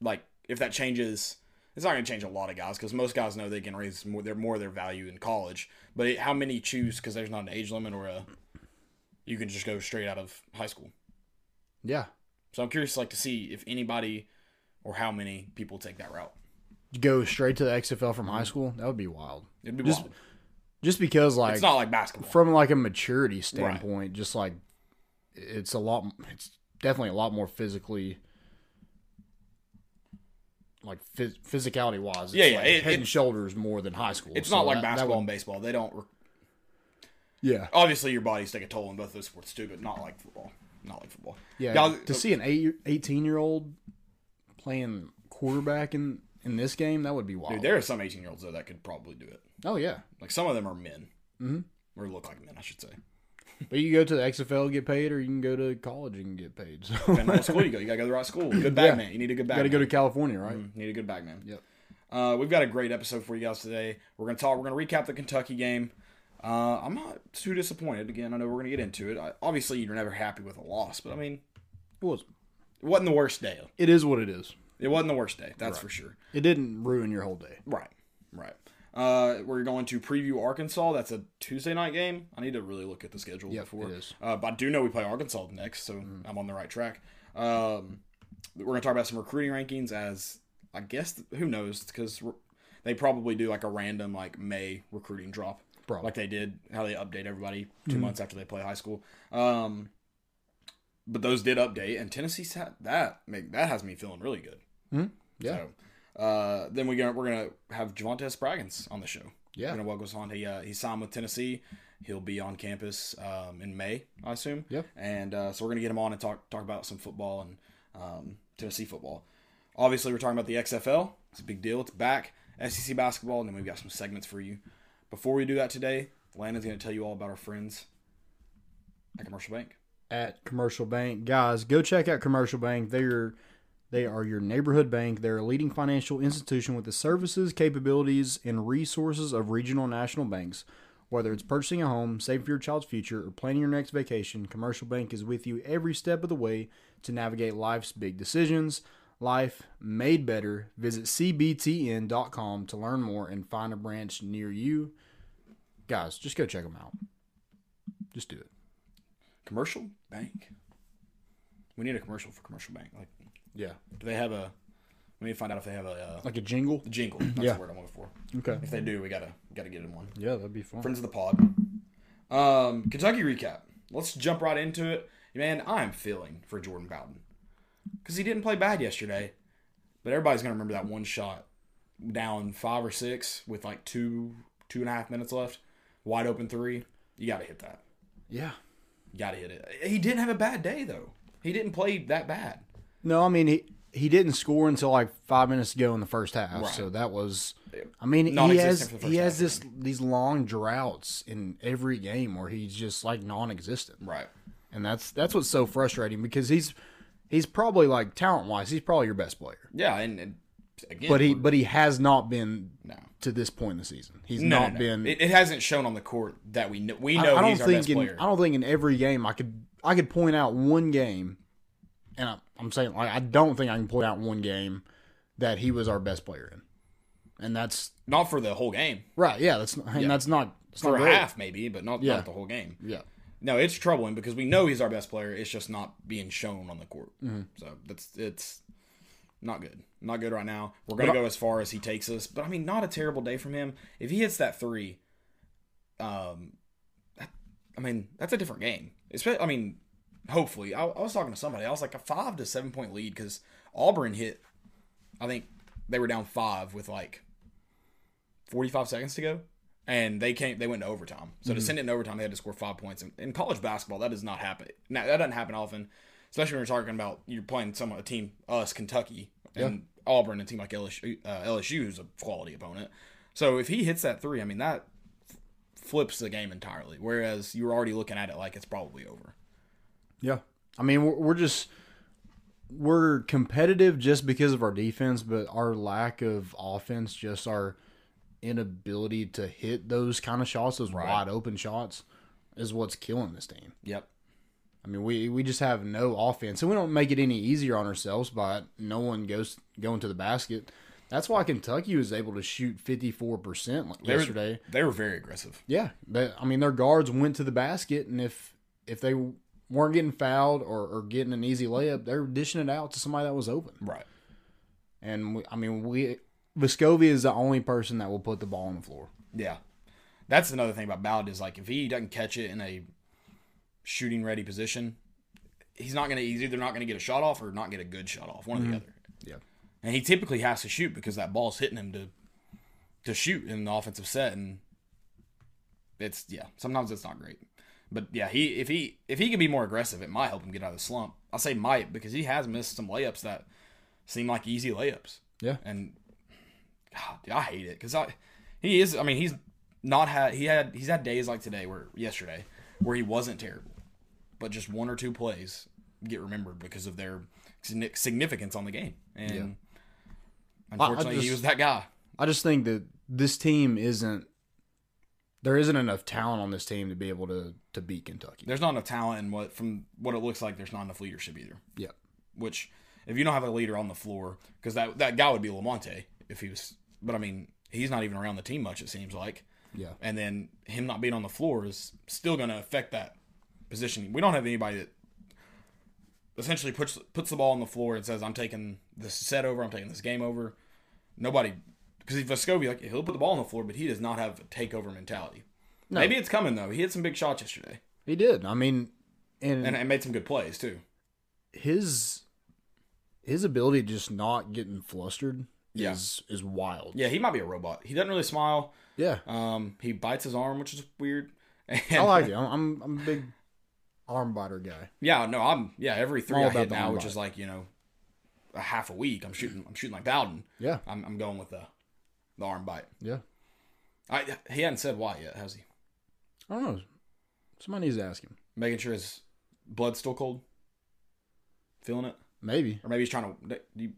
like if that changes. It's not going to change a lot of guys because most guys know they can raise more their more their value in college. But it, how many choose because there's not an age limit or a you can just go straight out of high school. Yeah. So I'm curious, like, to see if anybody or how many people take that route. Go straight to the XFL from high mm-hmm. school. That would be wild. It'd be Just- wild. Just because, like, It's not like basketball. from like a maturity standpoint, just like it's a lot. It's definitely a lot more physically, like phys- physicality wise. Yeah, yeah, Like it- head it- and shoulders more than high school. it's So not like that- that basketball would- and baseball. They don't. Re- yeah, obviously, your bodies take a toll in both those sports too, but not like football. Not like football. yeah. Guys- to see an eight, 18 year old playing quarterback in in this game, that would be wild. Dude, there are some 18 year olds though that could probably do it. oh yeah, Like some of them are men, Mhm. or look like men, I should say. But you go to the XFL and get paid, or you can go to college and get paid. So Depending on what school you go, you gotta go to the right school. Good bag Yeah. man. You need a good bag. You got to go to California, right? Mhm. Need a good bag man. Yep. Uh, we've got a great episode for you guys today. We're gonna talk. We're gonna recap the Kentucky game. Uh, I'm not too disappointed. Again, I know we're gonna get into it. I, obviously, you're never happy with a loss, but I mean, It was. it wasn't the worst day. It is what it is. It wasn't the worst day. That's for sure. It didn't ruin your whole day. Right. Right. Uh, we're going to preview Arkansas. That's a Tuesday night game. I need to really look at the schedule Yep, before. it is. Uh, but I do know we play Arkansas next, so I'm on the right track. Um, we're going to talk about some recruiting rankings as I guess who knows because they probably do like a random like May recruiting drop, Probably. like they did how they update everybody 2 months after they play high school. Um, but those did update, and Tennessee sat that make that has me feeling really good. Yeah. So, uh, then we're gonna, we're gonna have Javante Spraggins on the show. Yeah. We're gonna welcome us on. He uh, he signed with Tennessee. He'll be on campus um, in May, I assume. Yep. And uh, so we're gonna get him on and talk talk about some football and um, Tennessee football. Obviously, we're talking about the XFL. It's a big deal. It's back. SEC basketball, and then we've got some segments for you. Before we do that today, Landon's gonna tell you all about our friends at Commercial Bank. at Commercial Bank. Guys, go check out Commercial Bank. They're they are your neighborhood bank. They're a leading financial institution with the services, capabilities, and resources of regional and national banks. Whether it's purchasing a home, saving for your child's future, or planning your next vacation, Commercial Bank is with you every step of the way to navigate life's big decisions. Life made better. Visit cbtn.com to learn more and find a branch near you. Guys, just go check them out. Just do it. Commercial Bank. We need a commercial for Commercial Bank. Like, Yeah. do they have a? We need to find out if they have a uh, Like a jingle? jingle. That's Yeah. the word I'm looking for. Okay. If they do, we gotta gotta get in one. Yeah, that'd be fun. Friends of the pod. Um, Kentucky recap. Let's jump right into it. Man, I'm feeling for Jordan Bowden because he didn't play bad yesterday, but everybody's gonna remember that one shot down five or six with like two two and a half minutes left, wide open three. You gotta hit that. Yeah. You gotta hit it. He didn't have a bad day though. He didn't play that bad. No, I mean he he didn't score until like five minutes ago in the first half. Right. So that was, I mean, he has he has half, this these long droughts in every game where he's just like non-existent, Right. and that's that's what's so frustrating because he's he's probably like talent wise he's probably your best player, Yeah, and, and again, but he but he has not been no. to this point in the season. He's No, not no, been. It, it hasn't shown on the court that we know. We know I, don't he's our think in player. I don't think in every game I could I could point out one game, and I, I'm saying like I don't think I can point out one game that he was our best player in, and that's Not for the whole game. right. Yeah, that's and that's not it's For not a great. half, maybe, but not, Yeah. not the whole game. Yeah, No, it's troubling because we know he's our best player. It's just not being shown on the court. Mm-hmm. So that's it's not good. Not good right now. We're gonna go as far as he takes us, but I mean, not a terrible day from him. If he hits that three, um, that- I mean, that's a different game. Especially, I mean, hopefully, I, I was talking to somebody. I was like a five to seven point lead because Auburn hit. I think they were down five with like forty five seconds to go and they came they went to overtime so to send it in overtime they had to score five points in, in college basketball that does not happen now that doesn't happen often especially when you're talking about you're playing some a team us kentucky and auburn a team like lsu uh, lsu who's a quality opponent so if he hits that three i mean that f- flips the game entirely whereas you're already looking at it like it's probably over yeah. I mean we're, we're just we're competitive just because of our defense, but our lack of offense, just our inability to hit those kind of shots, those wide open shots, is what's killing this team. yep I mean, we we just have no offense, and we don't make it any easier on ourselves by no one goes going to the basket. That's why Kentucky was able to shoot fifty four percent yesterday. They were very aggressive. Yeah, I mean, their guards went to the basket, and if if they weren't getting fouled or, or getting an easy layup, They're dishing it out to somebody that was open. Right. And we, I mean, we Vescovi is the only person that will put the ball on the floor. Yeah. That's another thing about Ballard is like if he doesn't catch it in a shooting ready position, he's not gonna he's either not gonna get a shot off or not get a good shot off. One or the mm-hmm. other. Yeah. And he typically has to shoot because that ball's hitting him to to shoot in the offensive set and it's yeah, sometimes it's not great. But yeah, he if he if he can be more aggressive, it might help him get out of the slump. I say might because he has missed some layups that seem like easy layups. Yeah. And God, dude, I hate it because I he is. I mean, he's not had he had he's had days like today where yesterday where he wasn't terrible, but just one or two plays get remembered because of their significance on the game. And unfortunately, he just- was that guy. I just think that this team isn't. There isn't enough talent on this team to be able to to beat Kentucky. There's not enough talent, and what from what it looks like, there's not enough leadership either. Yeah. Which, if you don't have a leader on the floor, because that that guy would be Lamonte if he was. But I mean, he's not even around the team much. It seems like. Yeah. and then him not being on the floor is still going to affect that position. We don't have anybody that essentially puts puts the ball on the floor and says, "I'm taking this set over. I'm taking this game over." Nobody, because Vescovi like he'll put the ball on the floor, but he does not have a takeover mentality. No. Maybe it's coming though. He hit some big shots yesterday He did. I mean, and, and, and made some good plays too. his his ability to just not getting flustered Yeah. is is wild. Yeah, he might be a robot. He doesn't really smile. Yeah. Um, he bites his arm, which is weird. And, I like it. I'm, I'm a big arm biter guy. Yeah, no, I'm yeah. Every three I hit now, which bite. is like you know, a half a week. I'm shooting. I'm shooting like Bowden. Yeah. I'm, I'm going with the the arm bite. Yeah. I he hadn't said why yet, has he? I don't know. Somebody needs to ask him. Making sure his blood's still cold. Feeling it, Maybe. or maybe he's trying to. do You,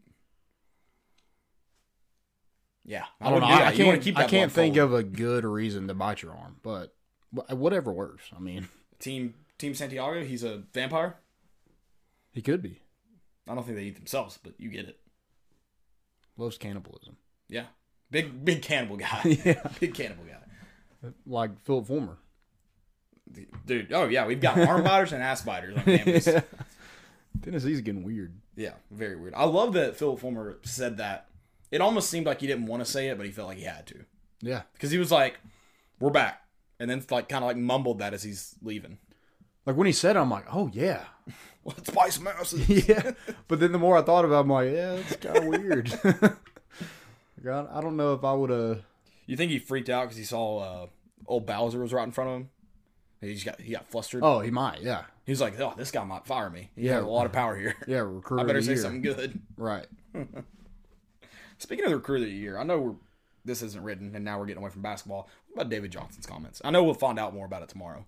yeah, I don't know. do I, I that. You wanna can't. I can't think cold. of a good reason to bite your arm, but whatever works. I mean, team Team Santiago. He's a vampire. he could be. I don't think they eat themselves, but you get it. Loves cannibalism, Yeah, big big cannibal guy. Yeah. big cannibal guy. like Phillip Fulmer. Dude, oh yeah, we've got arm biters and ass biters on campus. Yeah. Tennessee's getting weird. Yeah, very weird. I love that Phillip Fulmer said that. It almost seemed like he didn't want to say it, but he felt like he had to Yeah. because he was like, "We're back," and then like kind of like mumbled that as he's leaving. Like when he said, it, I'm like, oh yeah, Let's buy some yeah. But then the more I thought about, it, I'm like, yeah, it's kind of weird. God, I don't know if I would have. You think he freaked out because he saw uh, old Bowser was right in front of him? He just got he got flustered. Oh, he might. Yeah. He's like, "Oh, this guy might fire me. He Yeah. has a lot of power here. Yeah. recruit. I better say year. something good." Right. Speaking of the recruiter of the year, I know we're this isn't written, and now we're getting away from basketball. What about David Johnson's comments? I know we'll find out more about it tomorrow.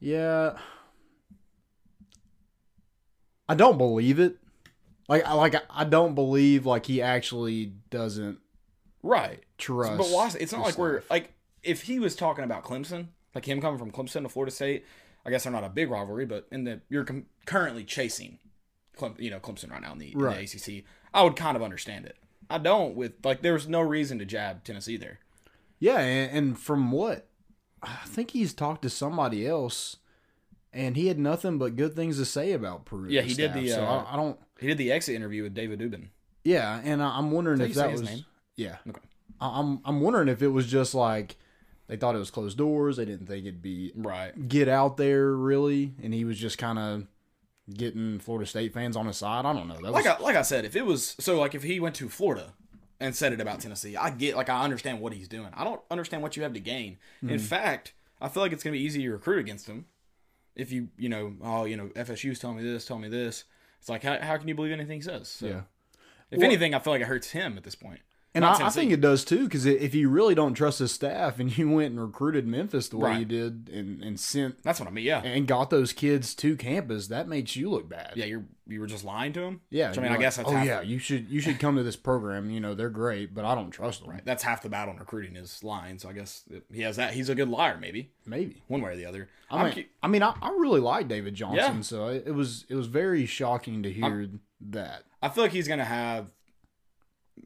Yeah. I don't believe it. Like, I like, I don't believe like he actually doesn't Right. trust. But why? It's not like we're like if he was talking about Clemson, like him coming from Clemson to Florida State. I guess they're not a big rivalry, but in the you're com- currently chasing, Clem, you know, Clemson right now in the, in the ACC. I would kind of understand it. I don't with like there's no reason to jab Tennessee there. Yeah, and, and from what I think he's talked to somebody else, and he had nothing but good things to say about Pruitt. Yeah, he did the, So uh, I, I don't. He did the exit interview with David Dubin. Yeah, and I'm wondering Is if that that how was. his name? Yeah. Okay. I- I'm I'm wondering if it was just like they thought it was closed doors. They didn't think it'd be Right. get out there really, and he was just kind of getting Florida State fans on his side. I don't know. That was, Like I, like I said, if it was so like if he went to Florida and said it about Tennessee, I get like I understand what he's doing. I don't understand what you have to gain. In mm-hmm. fact, I feel like it's gonna be easy to recruit against him if you you know oh you know FSU's telling me this, telling me this. It's like how, how can you believe anything he says? So, yeah. If Well- anything, I feel like it hurts him at this point. And I, I think it does too, because if you really don't trust his staff and you went and recruited Memphis the way Right. you did and, and sent That's what I mean. Yeah, and got those kids to campus, that makes you look bad. yeah. You're you were just lying to them. Yeah, Which, I mean, you're I guess like, that's oh yeah, you should you should come to this program. You know they're great, but I don't trust them. right. That's half the battle in recruiting is lying. So I guess he has that. He's a good liar, maybe Maybe. one way or the other. I I'm mean, cu- I mean, I, I really like David Johnson, Yeah. so it, it was it was very shocking to hear that. I feel like he's gonna have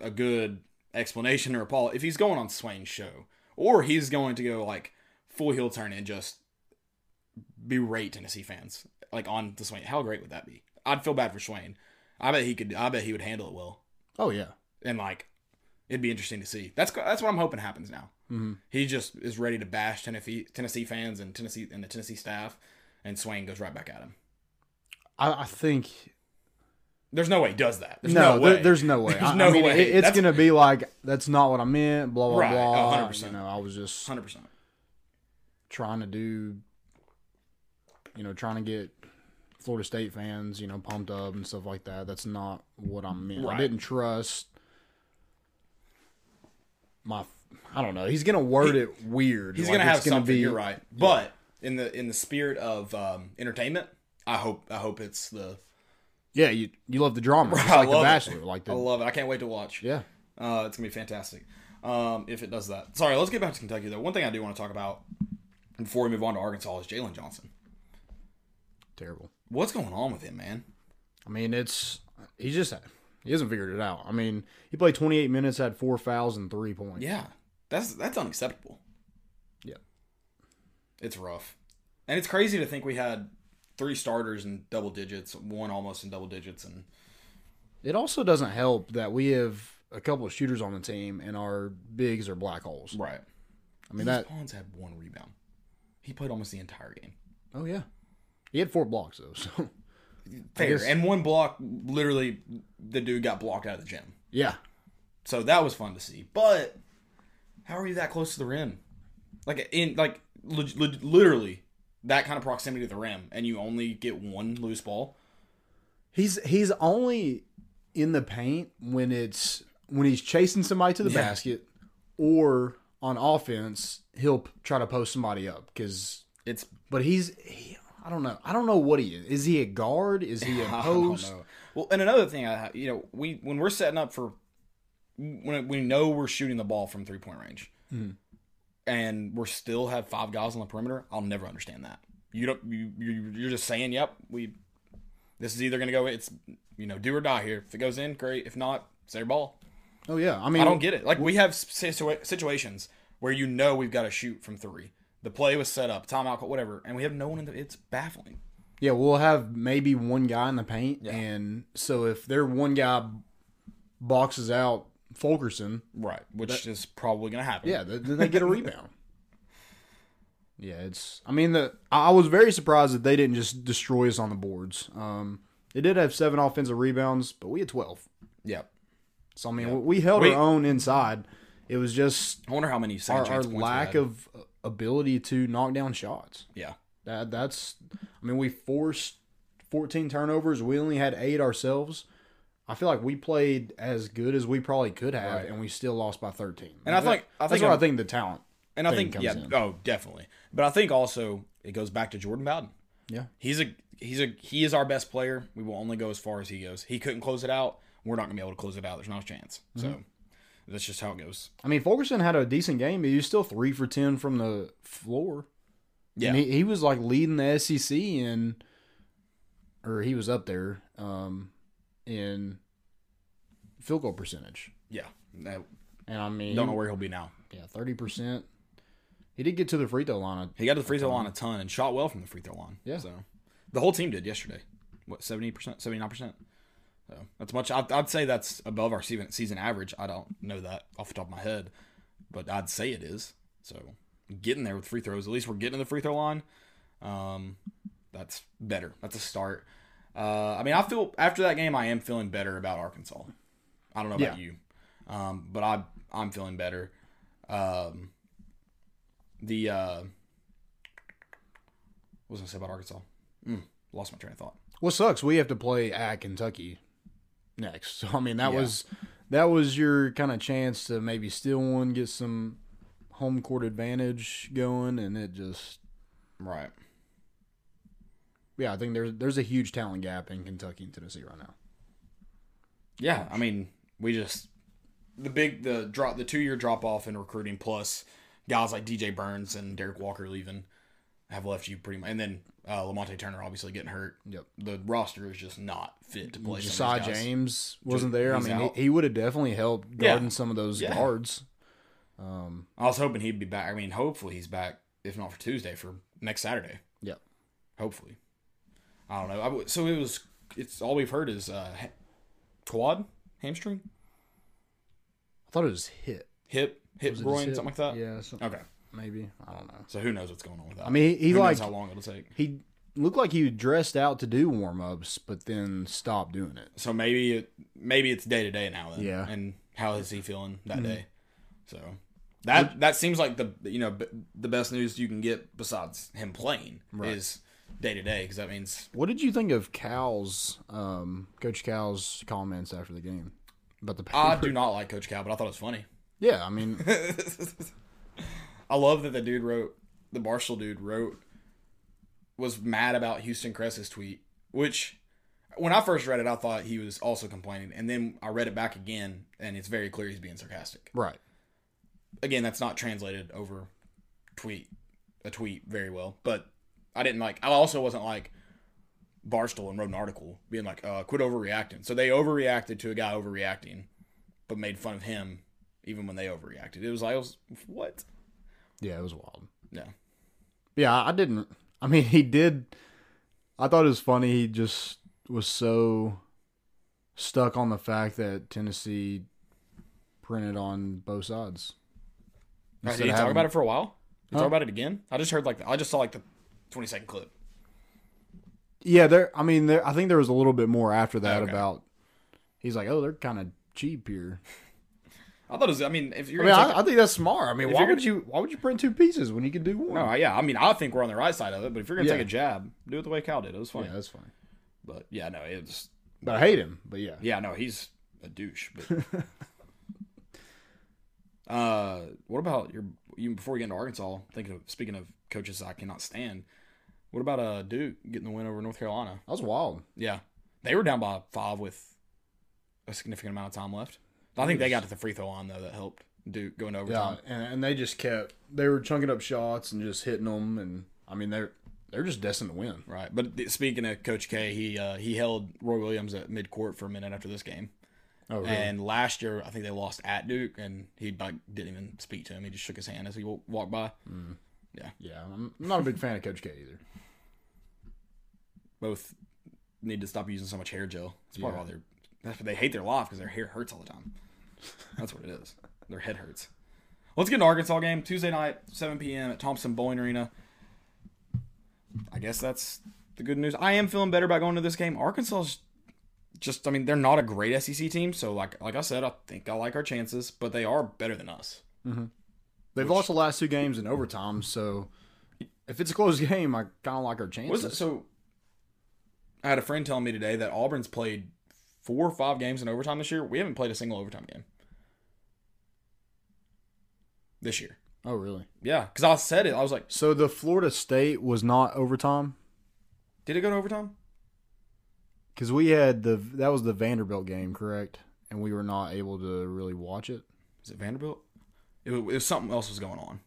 a good explanation or Paul if he's going on Swain's show, or he's going to go like full heel turn and just berate Tennessee fans like on the Swain. How great would that be? I'd feel bad for Swain. I bet he could. I bet he would handle it well, Oh yeah, and like it'd be interesting to see. That's that's what I'm hoping happens now. hmm He just is ready to bash Tennessee Tennessee fans and Tennessee and the Tennessee staff, and Swain goes right back at him. I, I think There's no way he does that. There's no, no, way. there- there's no way. There's I, no I mean, way. It, it's gonna be like that's not what I meant. Blah blah Right, blah. 100%. You know, I was just hundred percent. trying to do, you know, trying to get Florida State fans, you know, pumped up and stuff like that. That's not what I meant. I didn't trust my. I don't know. He's gonna word He- it weird. He's Like, gonna have gonna something. be- you're right, but in the in the spirit of um, entertainment, I hope I hope it's the. Yeah, you you love the drama, Bro, like The love it. Bachelor, like I love it. I can't wait to watch. yeah. Uh, it's gonna be fantastic. Um, if it does that. Sorry, let's get back to Kentucky though. One thing I do want to talk about before we move on to Arkansas is Jalen Johnson. Terrible. What's going on with him, man? I mean, it's he just he hasn't figured it out. I mean, he played 28 minutes, had four fouls and three points. Yeah, that's that's unacceptable. Yeah. It's rough, and it's crazy to think we had three starters in double digits, one almost in double digits, and It also doesn't help that we have a couple of shooters on the team and our bigs are black holes. right. I mean that. Pons had one rebound. He played almost the entire game. Oh yeah, he had four blocks though. So Fair. And one block, literally, the dude got blocked out of the gym. yeah, So that was fun to see. But how are you that close to the rim? Like in like literally that kind of proximity to the rim, and you only get one loose ball. he's he's only in the paint when it's when he's chasing somebody to the Yeah. basket, or on offense he'll try to post somebody up because. It's But he's he, I don't know. I don't know what he is. Is he a guard? Is he a I don't post? know. Well, and another thing, I you know we when we're setting up for when we know we're shooting the ball from three point range, Hmm. And we're still have five guys on the perimeter. I'll never understand that. You don't you you- you're just saying, yep, we this is either gonna go. It's you know do or die here. If it goes in, great. If not, say your ball. Oh yeah. I mean, I don't get it. Like we have situa- situations where you know we've got to shoot from three. The play was set up, timeout, whatever, and we have no one in the. It's baffling. Yeah, we'll have maybe one guy in the paint, and so if their one guy boxes out Fulkerson, Right, which is probably gonna happen. yeah, th- then they get a rebound. Yeah, it's. I mean, the I was very surprised that they didn't just destroy us on the boards. Um, they did have seven offensive rebounds, but we had twelve. Yep. So I mean, we held We- our own inside. It was just I wonder how many our, our chance points we lack of ability to knock down shots. yeah. That that's I mean we forced 14 turnovers. We only had 8 ourselves. I feel like we played as good as we probably could have Right. and we still lost by 13. And I That- think- I that's think where I think the talent. And I think comes yeah, in. oh definitely. But I think also it goes back to Jordan Bowden. Yeah. He's a he's a he is our best player. We will only go as far as he goes. He couldn't close it out. We're not gonna be able to close it out. There's not a chance. Mm-hmm. So that's just how it goes. I mean Fulkerson had a decent game, but he was still 3 for 10 from the floor. Yeah. And he, he was like leading the SEC in or he was up there um in field goal percentage. Yeah. I And I mean don't know where he'll be now. Yeah, thirty percent. He did get to the free throw line. He got to the free throw line a ton and shot well from the free throw line. Yeah. So the whole team did yesterday. What seventy percent, seventy nine percent. So that's much. I'd, I'd say that's above our season season average. I don't know that off the top of my head, but I'd say it is. So getting there with free throws. At least we're getting to the free throw line. Um, that's better. That's a start. Uh, I mean, I feel after that game, I am feeling better about Arkansas. I don't know about Yeah. you, um, but I I'm feeling better. Um, the uh, what was I say about Arkansas? Mm, lost my train of thought. What sucks? We have to play at Kentucky next. So I mean, that Yeah. was that was your kind of chance to maybe steal one, get some home court advantage going, and it just Right. Yeah, I think there's there's a huge talent gap in Kentucky and Tennessee right now. Yeah, I mean, we just the big the drop the two year drop off in recruiting plus guys like DJ Burns and Derrick Walker leaving have left you pretty much, and then uh, Lamonte Turner obviously getting hurt. Yep. The roster is just not fit to play. some Josiah of these guys. James wasn't there. I mean, he, out. he would have definitely helped Yeah. guarding some of those Yeah. guards. Um, I was hoping he'd be back. I mean, hopefully he's back, if not for Tuesday, for next Saturday. Yep. Hopefully. I don't know. I so it was. It's all we've heard is uh, ha- quad hamstring, I thought it was hip, hip Was groin, hip? something like that. Yeah, some, Okay. maybe. I don't know. So who knows what's going on with that? I mean, he, he like how long it'll take. he looked like he dressed out to do warm ups, but then stopped doing it. So maybe it, maybe it's day to day now. Then. Yeah. And how is he feeling that day? So that that seems like the you know b- the best news you can get besides him playing is day to day because that means What did you think of Cal's, um, Coach Cal's comments after the game about the paper? I do not like Coach Cal, but I thought it was funny. Yeah, I mean, I love that the dude wrote the Barstool dude wrote was mad about Houston Cress's tweet, which when I first read it, I thought he was also complaining, and then I read it back again, and it's very clear he's being sarcastic. right. Again, that's not translated over tweet a tweet very well, but I didn't like. I also wasn't like Barstool and wrote an article being like, uh, "Quit overreacting." So they overreacted to a guy overreacting, but made fun of him even when they overreacted. It was like, I was, what? Yeah, it was wild. Yeah. Yeah, I didn't. I mean, he did. I thought it was funny. He just was so stuck on the fact that Tennessee printed on both sides. Right, did he talk having- about it for a while? He Huh? talk about it again? I just heard like I just saw like the twenty second clip. Yeah, there. I mean, there. I think there was a little bit more after that Okay. about. He's like, oh, they're kind of cheap here. I thought it was. I mean, if I you're, mean, I, take I think that's smart. I mean, why would you? Why would you print two pieces when you can do one? no, yeah. I mean, I think we're on the right side of it. But if you're gonna Yeah. take a jab, do it the way Cal did. It was funny. yeah, that's fine. But yeah, no, it's But I hate him. But yeah, yeah, no, he's a douche. But uh, what about your? Even before we get into Arkansas, thinking of speaking of coaches I cannot stand. What about uh Duke getting the win over North Carolina? that was wild. Yeah, they were down by five with a significant amount of time left. I think they got to the free throw line though that helped Duke go into Yeah, and, and they just kept. They were chunking up shots and just hitting them, and I mean, they're they're just destined to win. Right, but speaking of Coach K, he uh, he held Roy Williams at mid court for a minute after this game. Oh, really? And last year, I think they lost at Duke, and he like didn't even speak to him. He just shook his hand as he wa- walked by. Yeah, Yeah. I'm not a big fan of Coach K either. Both need to stop using so much hair gel. It's part Yeah. of why they're that's why they hate their life because their hair hurts all the time. That's what it is. Their head hurts. Let's get an Arkansas game Tuesday night, 7 p.m. at Thompson Boling Arena. I guess that's the good news. I am feeling better about going to this game. Arkansas's just, I mean, they're not a great SEC team, so like like I said, I think I like our chances, but they are better than us. Mm-hmm. They've lost the last two games in overtime, so if it's a close game, I kind of like our chances. Was it so? I had a friend telling me today that Auburn's played four or five games in overtime this year. We haven't played a single overtime game this year. Oh, really? Yeah, because I said it. I was like, So the Florida State was not overtime did it go to overtime? because we had the that was the Vanderbilt game, correct? And we were not able to really watch it. Is it Vanderbilt? It was, it was something else was going on.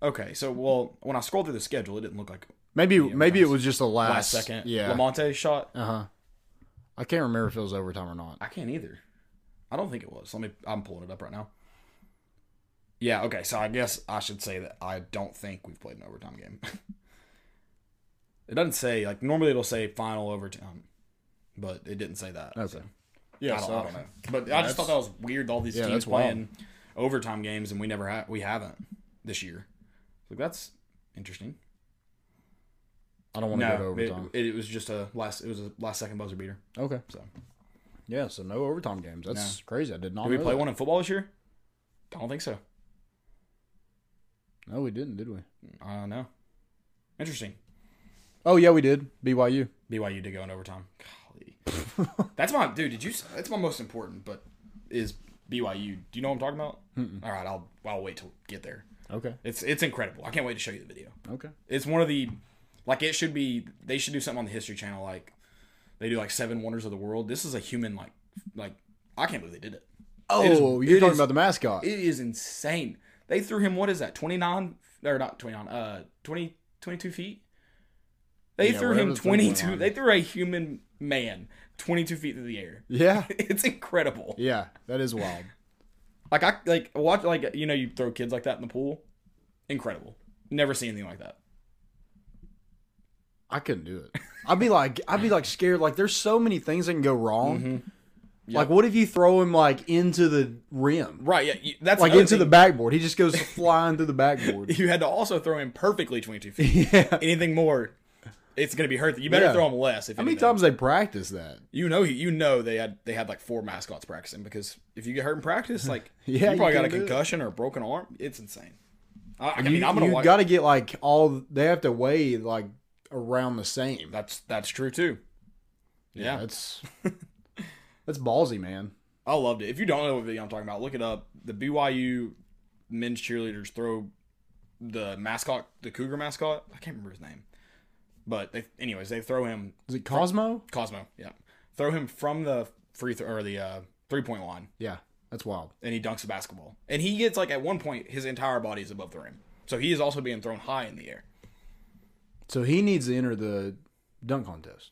Okay, so well, when I scrolled through the schedule, it didn't look like Maybe maybe it was just the last, last second. Yeah. Lamonte shot. Uh huh. I can't remember if it was overtime or not. I can't either. I don't think it was. Let me. I'm pulling it up right now. Yeah. Okay. So I guess I should say that I don't think we've played an overtime game. it doesn't say like normally it'll say final overtime, but it didn't say that. Okay. so Yeah, I, don't, so I don't know. But I just thought that was weird. All these Yeah, teams that's wild. Overtime games and we never ha- we haven't this year. Like that's interesting. I don't want to No, go to it, overtime. it was just a last. It was a last second buzzer beater. okay. So Yeah, so no overtime games. That's crazy. I did not. did we play that. one in football this year? I don't think so. No, we didn't, did we? Uh, no. Interesting. Oh yeah, we did. BYU. BYU did go in overtime. Golly. that's my dude. Did you? That's my most important. But is BYU. Do you know what I'm talking about? All right, I'll I'll wait till get there. Okay. It's it's incredible. I can't wait to show you the video. Okay. It's one of the like it should be. They should do something on the History Channel like they do like Seven Wonders of the World. This is a human like like I can't believe they did it. Oh, is- you're it talking is- about the mascot. It is insane. They threw him what is that? 29 or not 29 uh 20 22 feet. They Yeah, threw whatever him the three-point 22. line. They threw a human man 22 feet through the air. yeah. It's incredible. Yeah, that is wild. Like I like watch like you know you throw kids like that in the pool. Incredible. Never seen anything like that. I couldn't do it. I'd be like, I'd be like scared. Like, there's so many things that can go wrong. Mm-hmm. Like, what if you throw him like into the rim, Right? Yeah. you- That's like into the backboard? He just goes flying through the backboard. You had to also throw him perfectly 22 feet. yeah. Anything more, it's gonna be hurt. You better Yeah. throw him less. If How many anything. times they practice that? You know, you know they had they had like four mascots practicing because if you get hurt in practice, like Yeah, you probably you got a can't do it. concussion or a broken arm. It's insane. I, I You, mean, I'm gonna you got to get like all. They have to weigh like around the same. That's that's true too. Yeah, That's that's ballsy, man. I loved it. If you don't know what video I'm talking about, look it up. The BYU men's cheerleaders throw the mascot, the cougar mascot. I can't remember his name, but they, anyways, they throw him Is it Cosmo? Cosmo. Yeah, throw him from the free throw or the uh, three point line, Yeah, that's wild. and he dunks the basketball. And he gets like at one point his entire body is above the rim, so he is also being thrown high in the air. So he needs to enter the dunk contest.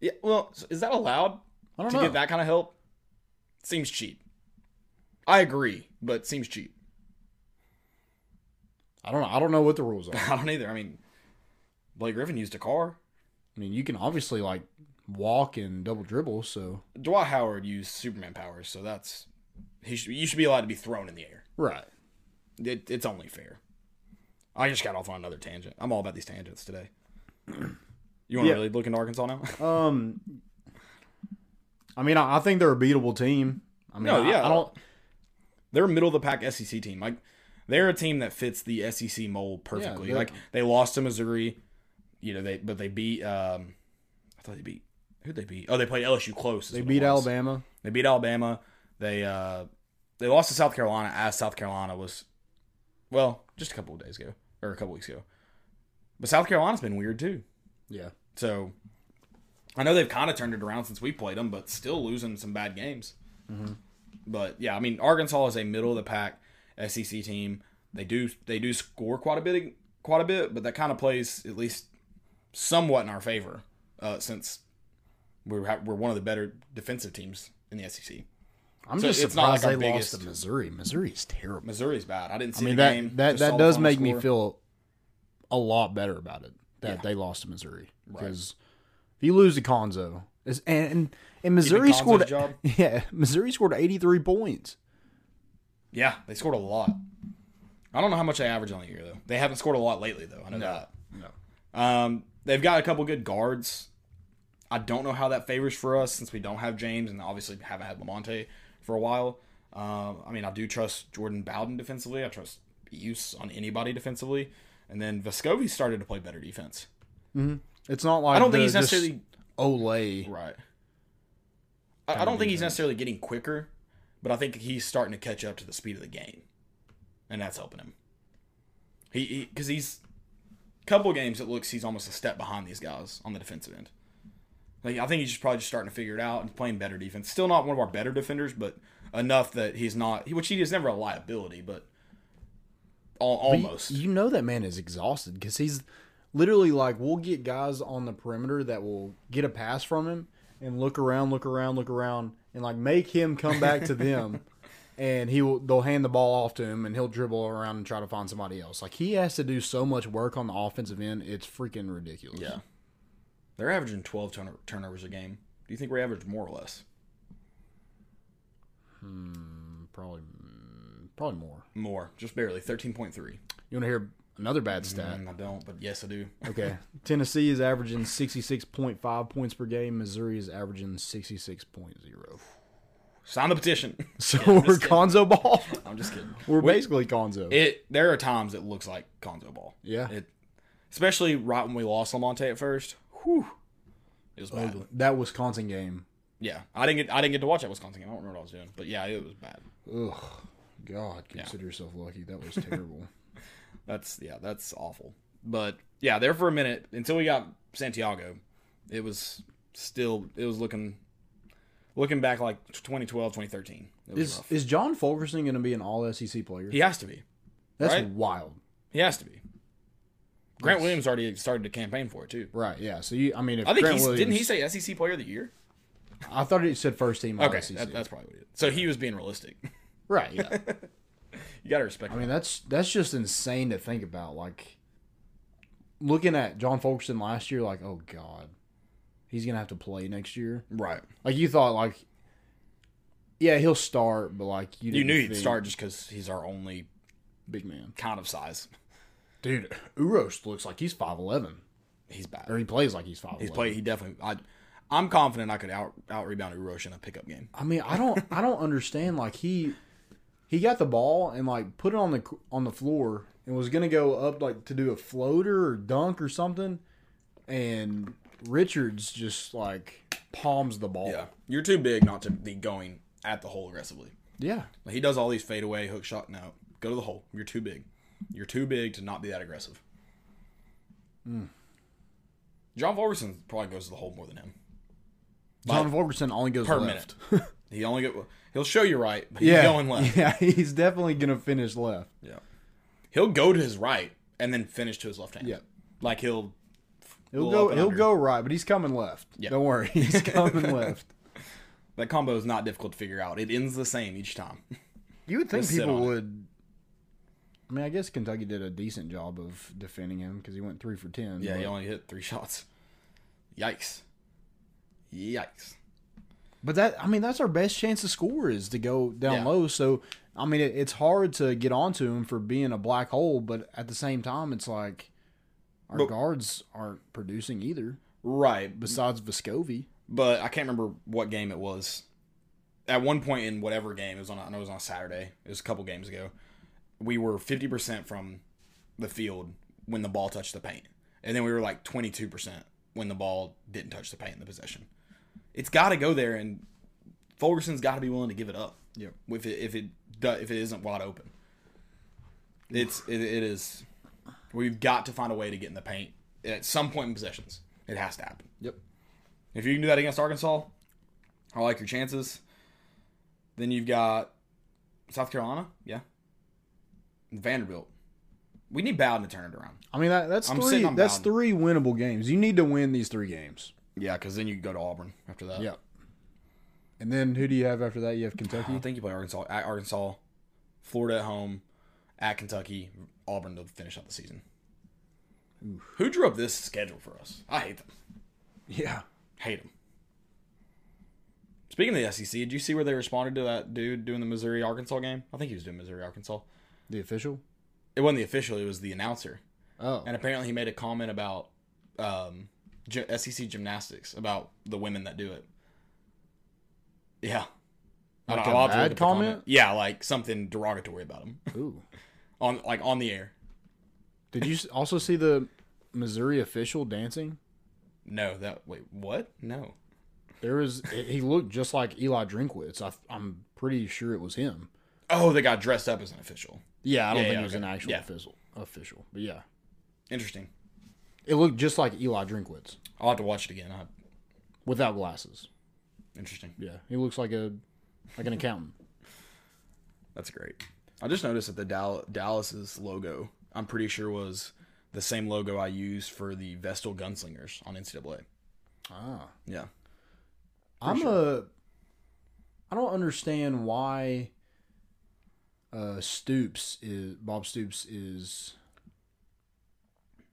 Yeah, well, is that allowed I don't know. to know. get that kind of help? Seems cheap. I agree, but seems cheap. I don't know. I don't know what the rules are. I don't either. I mean, Blake Griffin used a car. I mean, you can obviously like walk and double dribble. So Dwight Howard used Superman powers, so that's he should you should be allowed to be thrown in the air. right. It, it's only fair. I just got off on another tangent. I'm all about these tangents today. You want to Yeah. really look into Arkansas now? Um, I mean, I, I think they're a beatable team. I mean, No, yeah. I, don't. they're a middle of the pack SEC team. Like they're a team that fits the SEC mold perfectly. they're- like they lost to Missouri, you know, they but they beat um I thought they beat who'd they beat? Oh, they played LSU close. They beat. Alabama. They beat Alabama. They uh they lost to South Carolina as South Carolina was well, just a couple of days ago. Or a couple weeks ago. But South Carolina's been weird too. Yeah. So I know they've kind of turned it around since we played them, but still losing some bad games. But yeah, I mean Arkansas is a middle of the pack SEC team. They do they do score quite a bit, quite a bit, but that kind of plays at least somewhat in our favor uh, since we're ha- we're one of the better defensive teams in the SEC. I'm So just it's not surprised like they biggest- lost to Missouri. Missouri's terrible. Missouri's bad. I didn't see I mean the that game. that that does make me feel a lot better about it that Yeah. they lost to Missouri because if you lose to Cuonzo, and and, and Missouri scored job? yeah Missouri scored 83 points. Yeah, they scored a lot. I don't know how much they average on the year though. They haven't scored a lot lately though. I know that. No. Um, they've got a couple good guards. I don't know how that favors for us since we don't have James and obviously haven't had Lamonte for a while. Um, I mean, I do trust Jordan Bowden defensively. I trust use on anybody defensively. And then Vescovi started to play better defense. It's not like I don't think he's necessarily Olay. right. I, I don't think he's necessarily getting quicker, but I think he's starting to catch up to the speed of the game, and that's helping him. He because he's a couple games it looks he's almost a step behind these guys on the defensive end. Like I think he's just probably just starting to figure it out and playing better defense. Still not one of our better defenders, but enough that he's not. Which he is never a liability, but al- But you- almost. You, know that man is exhausted because he's literally like we'll get guys on the perimeter that will get a pass from him and look around, look around, look around, and like make him come back to them. And he will they'll hand the ball off to him and he'll dribble around and try to find somebody else. Like he has to do so much work on the offensive end, it's freaking ridiculous. yeah, they're averaging twelve turn- turnovers a game. Do you think we average more or less? Hmm, Probably mm, probably more. More, just barely. Thirteen point three. You wanna hear another bad stat? Mm, I don't, but yes, I do. Okay. Tennessee is averaging sixty six point five points per game. Missouri is averaging sixty six point zero. Sign the petition. So I'm we're just. Cuonzo ball. I'm just kidding. We're We- basically Cuonzo. It there are times it looks like Cuonzo ball. yeah. It, especially right when we lost Lamonte at first. Whew, it was bad. that Wisconsin game Yeah, I didn't get I didn't get to watch that Wisconsin game. I don't remember what I was doing, but yeah, it was bad. Ugh, God, consider yourself lucky. That was terrible. That's yeah, that's awful. But yeah, there for a minute until we got Santiago, it was still it was looking looking back like 2012, 2013. Is rough. is John Fulkerson going to be an All SEC player? He has to be. That's right? wild. He has to be. Grant Yes. Williams already started to campaign for it too. Right. Yeah. So you, I mean, if I think Grant he's Williams, didn't he say SEC Player of the Year? I thought he said first team Okay, SEC. that, that's probably what it is. So he was being realistic. right. Yeah. you gotta respect. I mean, that's that's just insane to think about. Like looking at John Fulkerson last year, like, oh god, he's gonna have to play next year. right. Like you thought, like, yeah, he'll start, but like you, You knew he'd think- start just because he's our only big man, kind of size. dude. Uros looks like he's five eleven, He's bad. or he plays like he's five. He's played. He definitely. I, I'm confident I could out out rebound Uros in a pickup game. I mean, I don't, I don't understand. Like he, he got the ball and like put it on the on the floor and was gonna go up like to do a floater or dunk or something, and Richards just like palms the ball. Yeah, you're too big not to be going at the hole aggressively. yeah. Like, he does all these fadeaway hook shot. No, go to the hole. You're too big. You're too big to not be that aggressive. Hmm. John Fulkerson probably goes to the hole more than him John Fulkerson only goes per left. minute. He only get. He'll show you right, but he's Yeah, going left. yeah, he's definitely gonna finish left. Yeah. He'll go to his right and then finish to his left hand. Yeah. Like he'll. He'll go. He'll under. go right, but he's coming left. Yeah. Don't worry, he's coming left. That combo is not difficult to figure out. It ends the same each time. You would think people on it. would. I mean, I guess Kentucky did a decent job of defending him because he went three for ten. Yeah, but, he only hit three shots. Yikes. Yikes. but that I mean, that's our best chance to score is to go down Yeah. low. So I mean, it, it's hard to get onto him for being a black hole, but at the same time, it's like our But- guards aren't producing either. Right. Besides Vescovi, But I can't remember what game it was. At one point in whatever game, it was on I know it was on a Saturday. It was a couple games ago. We were fifty percent from the field when the ball touched the paint. And then we were like twenty two percent when the ball didn't touch the paint in the possession. It's gotta go there and Fulkerson's gotta be willing to give it up. Yep. If it if it if it isn't wide open. It's it, it is we've got to find a way to get in the paint at some point in possessions. It has to happen. Yep. If you can do that against Arkansas, I like your chances. Then you've got South Carolina, yeah. Vanderbilt. We need Bowden to turn it around. I mean, that, that's I'm three. That's Bowden. three winnable games. You need to win these three games. Yeah, because then you go to Auburn after that. Yep. And then who do you have after that? You have Kentucky. I think you play Arkansas, at Arkansas, Florida at home, at Kentucky, Auburn to finish out the season. Who drew up this schedule for us? I hate them. Yeah. Hate them. Speaking of the SEC, did you see where they responded to that dude doing the Missouri Arkansas game? I think he was doing Missouri Arkansas. The official. It wasn't the official; it was the announcer. Oh. And apparently, he made a comment about um, SEC gymnastics about the women that do it. Yeah, Like a I'll have to look bad comment. comment? Yeah, like something derogatory about them Ooh. on like on the air. Did you also see the Missouri official dancing? No, that wait, what? No. There was. he looked just like Eli Drinkwitz. I, I'm pretty sure it was him. Oh, they got dressed up as an official. Yeah, I don't Yeah, think yeah, it was okay. an actual Yeah. official. Official, but yeah, Interesting. it looked just like Eli Drinkwitz I'll have to watch it again. I, without glasses. interesting. Yeah, he looks like a like an accountant. That's great. I just noticed that the Dall- Dallas's logo, I'm pretty sure was the same logo I used for the Vestal Gunslingers on NCAA. Ah, Yeah. I'm a. I don't understand why. Uh, Stoops is Bob Stoops is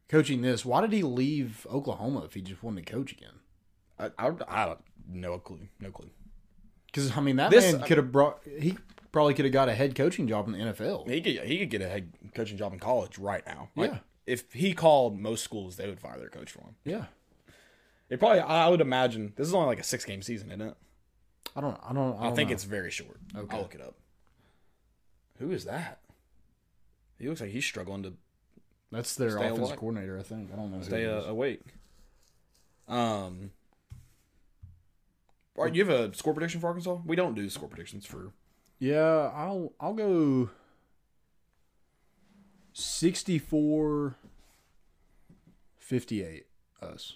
coaching this. Why did he leave Oklahoma if he just wanted to coach again? I, I, I no clue. No clue. Because I mean, that This- man could have brought. He probably could have got a head coaching job in the NFL. He could he could get a head coaching job in college right now. Like, Yeah. If he called most schools, they would fire their coach for him. Yeah, It probably I would imagine this is only like a six game season, isn't it? I don't. I don't. I, I, don't think know. it's very short. Okay. I'll look it up. Who is that? He looks like he's struggling to that's their Stay offensive coordinator. I think. I don't know. stay uh, awake. Um, All right, you have a score prediction for Arkansas? We don't do score predictions for. Yeah, I'll I'll go 64 58 us.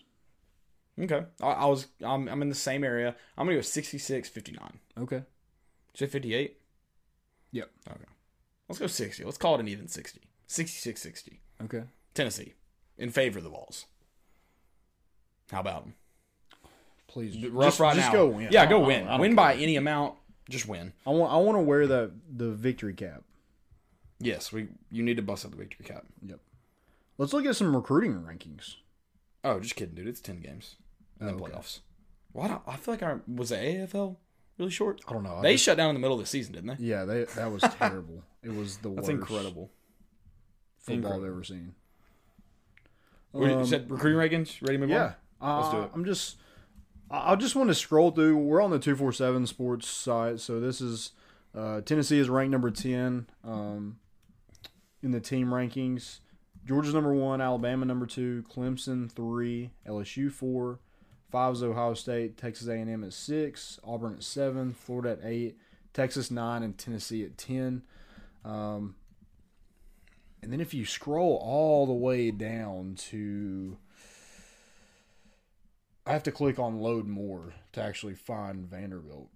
Okay, I, I was I'm, I'm in the same area. I'm gonna go 66 59. Okay. Say 58. Yep. Okay, let's go 60. Let's call it an even 60. 66 60. Okay. Tennessee in favor of the Vols. How about them? Please Rough just, right just now. go win. Yeah, go win. Win by any amount. Just win. I want I want to wear the the victory cap. Yes, we. You need to bust out the victory cap. Yep. Let's look at some recruiting rankings. Oh, just kidding, dude. It's ten games and then Oh, okay. playoffs. Why? don't I feel like I was the AFL really short. I don't know. I They just- shut down in the middle of the season, didn't they? yeah, they that was terrible. It was the That's worst incredible. football Incredible. I've ever seen. What, you Um, said recruiting rankings. Ready to move Yeah, on? Let's do uh, it. I'm just. I just want to scroll through. We're on the two four seven sports site, so this is uh, Tennessee is ranked number ten um, in the team rankings. Georgia's number one, Alabama number two, Clemson three, LSU four, five is Ohio State, Texas A and M at six, Auburn at seven, Florida at eight, Texas nine, and Tennessee at ten. Um, and then if you scroll all the way down to I have to click on load more to actually find Vanderbilt.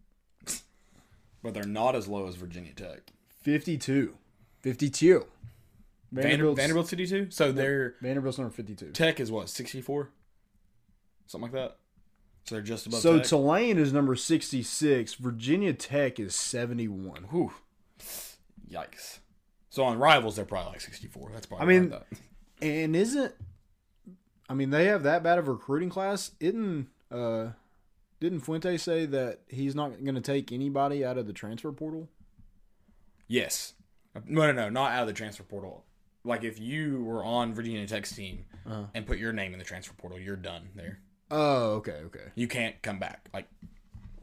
But they're not as low as Virginia Tech. 52. 52. Vanderbilt, Vanderbilt's, Vanderbilt City too. So their Vanderbilt's number 52. Tech is what sixty four, something like that. So they're just above. So Tech. Tulane is number 66. Virginia Tech is 71. Whew. Yikes. So on rivals, they're probably like sixty four. That's probably. I mean- that. And isn't I mean they have that bad of a recruiting class? Isn't uh didn't Fuente say that he's not going to take anybody out of the transfer portal? yes. No, no, no, not out of the transfer portal. Like if you were on Virginia Tech's team Uh-huh. and put your name in the transfer portal, you're done there. Oh, okay, okay. You can't come back. Like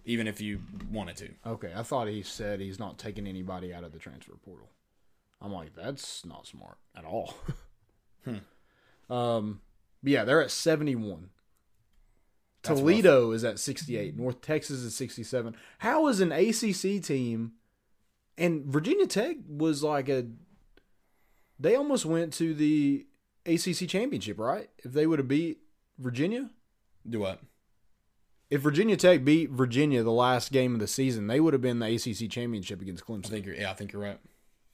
even if you wanted to. Okay, I thought he said he's not taking anybody out of the transfer portal. I'm like, that's not smart at all. hmm. Um, but yeah, they're at 71. That's Toledo is at 68. North Texas is 67. How is an ACC team and Virginia Tech was like a they almost went to the ACC championship, right? If they would have beat Virginia, Do what? if Virginia Tech beat Virginia the last game of the season, they would have been the ACC championship against Clemson. I think you're. Yeah, I think you're right.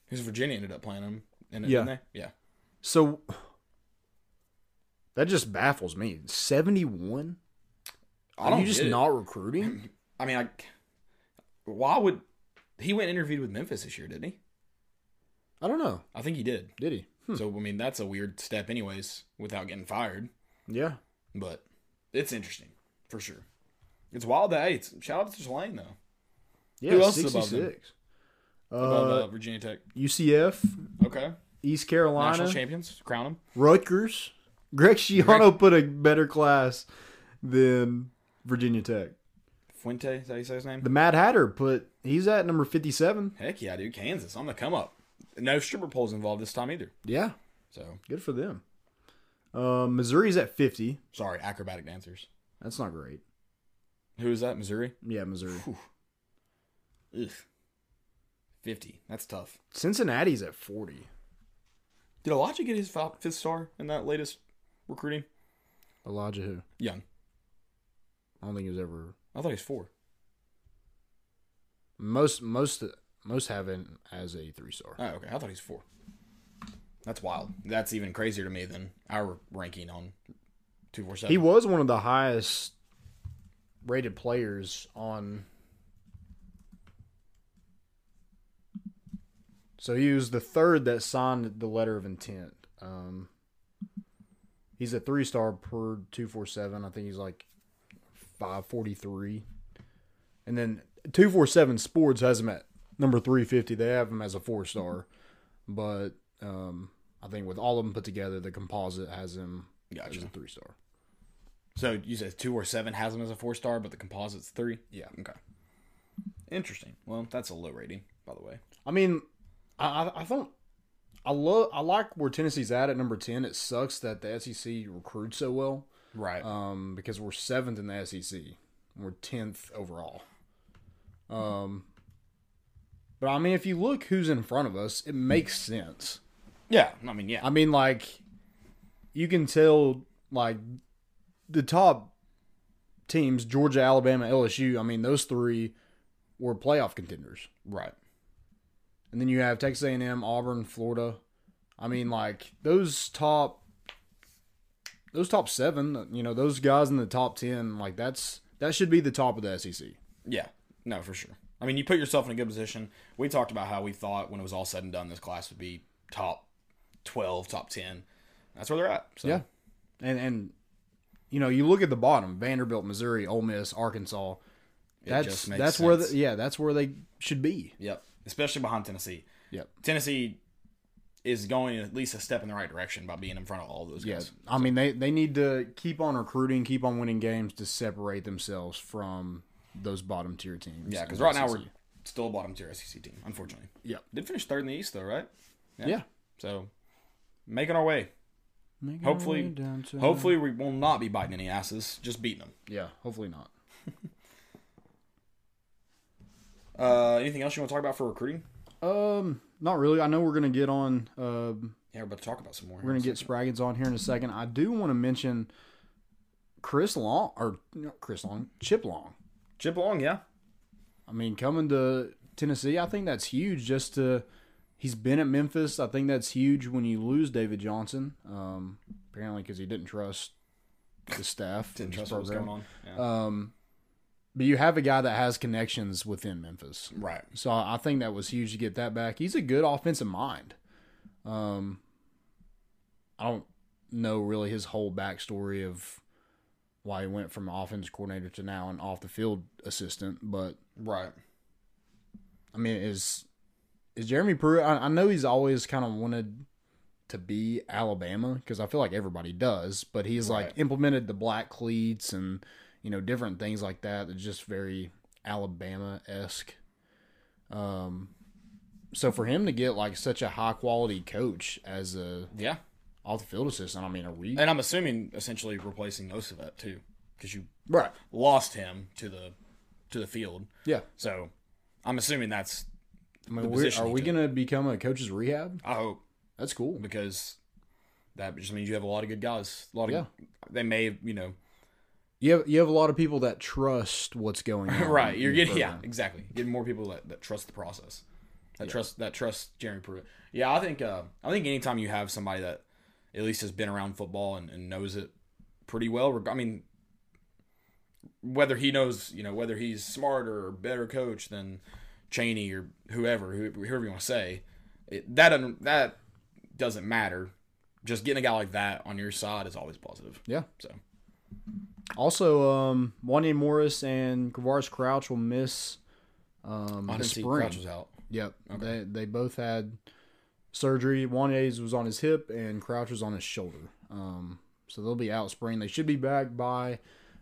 Because Virginia ended up playing them. In it, Yeah. Didn't they? Yeah. So that just baffles me. 71? I Are don't you just not recruiting? I mean, I. Why would he went interviewed with Memphis this year? Didn't he? I don't know. I think he did. Did he? Hmm. So I mean, that's a weird step, anyways, without getting fired. Yeah. But it's interesting for sure. It's wild that hey, it's, shout out to Tulane though. Yeah, Who else is above them? 66. Above Uh, uh, Virginia Tech. UCF, Okay. East Carolina, National champions, crown them. Rutgers. Greg Schiano put a better class than Virginia Tech. Fuente, is that how you say his name? The Mad Hatter put he's at number 57. Heck yeah, dude. Kansas on the come up. No stripper poles involved this time either. Yeah, So good for them. Uh, Missouri's at 50. sorry, acrobatic dancers. That's not great. Who is that? Missouri. Yeah, Missouri. Ugh. Fifty. That's tough. Cincinnati's at 40. Did Elijah get his fifth star in that latest recruiting? Elijah who? Young. I don't think he was ever I thought he's four. most most most have it as a three star. Oh, okay. I thought he's four. That's wild. That's even crazier to me than our ranking on two four seven. He was one of the highest rated players on. So he was the third that signed the letter of intent. Um, he's a three star per two four seven. I think he's like five forty three, and then two four seven Sports has him at number three fifty. They have him as a four star, but um, I think with all of them put together, the composite has him as Gotcha. a three star. So you said two or seven has him as a four star, but the composite's three. Yeah. Okay. Interesting. Well, that's a low rating, by the way. I mean, I I, I don't. I love. I like where Tennessee's at at number ten. It sucks that the SEC recruits so well, Right. um, because we're seventh in the SEC, We're tenth overall. Um, but I mean, if you look who's in front of us, it makes sense. Yeah, I mean, yeah, I mean, like you can tell, like the top teams, Georgia, Alabama, LSU. I mean, those three were playoff contenders, right. And then you have Texas A&M, Auburn, Florida. I mean, like those top, those top seven. You know, those guys in the top ten. Like that's that should be the top of the SEC. Yeah, no, for sure. I mean, you put yourself in a good position. We talked about how we thought when it was all said and done, this class would be top twelve, top ten. That's where they're at. So. Yeah, and and you know, you look at the bottom: Vanderbilt, Missouri, Ole Miss, Arkansas. It That's that's where sense. the, yeah, that's where they should be. Yep. Especially behind Tennessee. Yep. Tennessee is going at least a step in the right direction by being in front of all those Yeah, guys. I mean they they need to keep on recruiting, keep on winning games to separate themselves from those bottom tier teams. Yeah, because right now we're still a bottom tier SEC team, unfortunately. Yep. Did finish third in the East though, right? yeah. So making our way. Making Hopefully- our way Hopefully we will not be biting any asses, just beating them. yeah. Hopefully not. Uh, anything else you want to talk about for recruiting? Um, not really. I know we're gonna get on. Um, Yeah, we're about to talk about some more. we're gonna get Spraggins on here in a second. I do want to mention Chris Long or not Chris Long, Chip Long. Chip Long, yeah. I mean, coming to Tennessee, I think that's huge. Just to he's been at Memphis. I think that's huge when you lose David Johnson. Um, apparently because he didn't trust the staff. Didn't trust what was program. going on. Yeah. Um, but you have a guy that has connections within Memphis. right. So I think that was huge to get that back. He's a good offensive mind. Um, I don't know really his whole backstory of why he went from offense coordinator to now an off the field assistant, but Right. I mean, is is Jeremy Pruitt? I, I know he's always kind of wanted to be Alabama because I feel like everybody does, but he's like implemented the black cleats and you know different things like that. That's just very Alabama esque. Um, so for him to get like such a high quality coach as a Yeah. off the field assistant, I mean, are we And I'm assuming essentially replacing Osovet too, because you right? lost him to the to the field. Yeah, So I'm assuming that's I mean, The we're, position are we gonna become a coach's rehab? I hope That's cool. because that just means you have a lot of good guys. A lot of Yeah. they may you know You have you have a lot of people that trust what's going on. right. You're getting yeah exactly getting more people that, that trust the process. That trust that trust Jeremy Pruitt. Yeah, I think uh, I think anytime you have somebody that at least has been around football and, and knows it pretty well. I mean, whether he knows, you know, whether he's smarter or better coach than Chaney or whoever, whoever you want to say, it, that doesn't that doesn't matter. Just getting a guy like that on your side is always positive. Yeah. So Also, um, Wanya Morris and Quavaris Crouch will miss um, the spring. Crouch was out. Yep. They they both had surgery. Wanya's was on his hip and Crouch was on his shoulder. Um, so they'll be out spring. They should be back by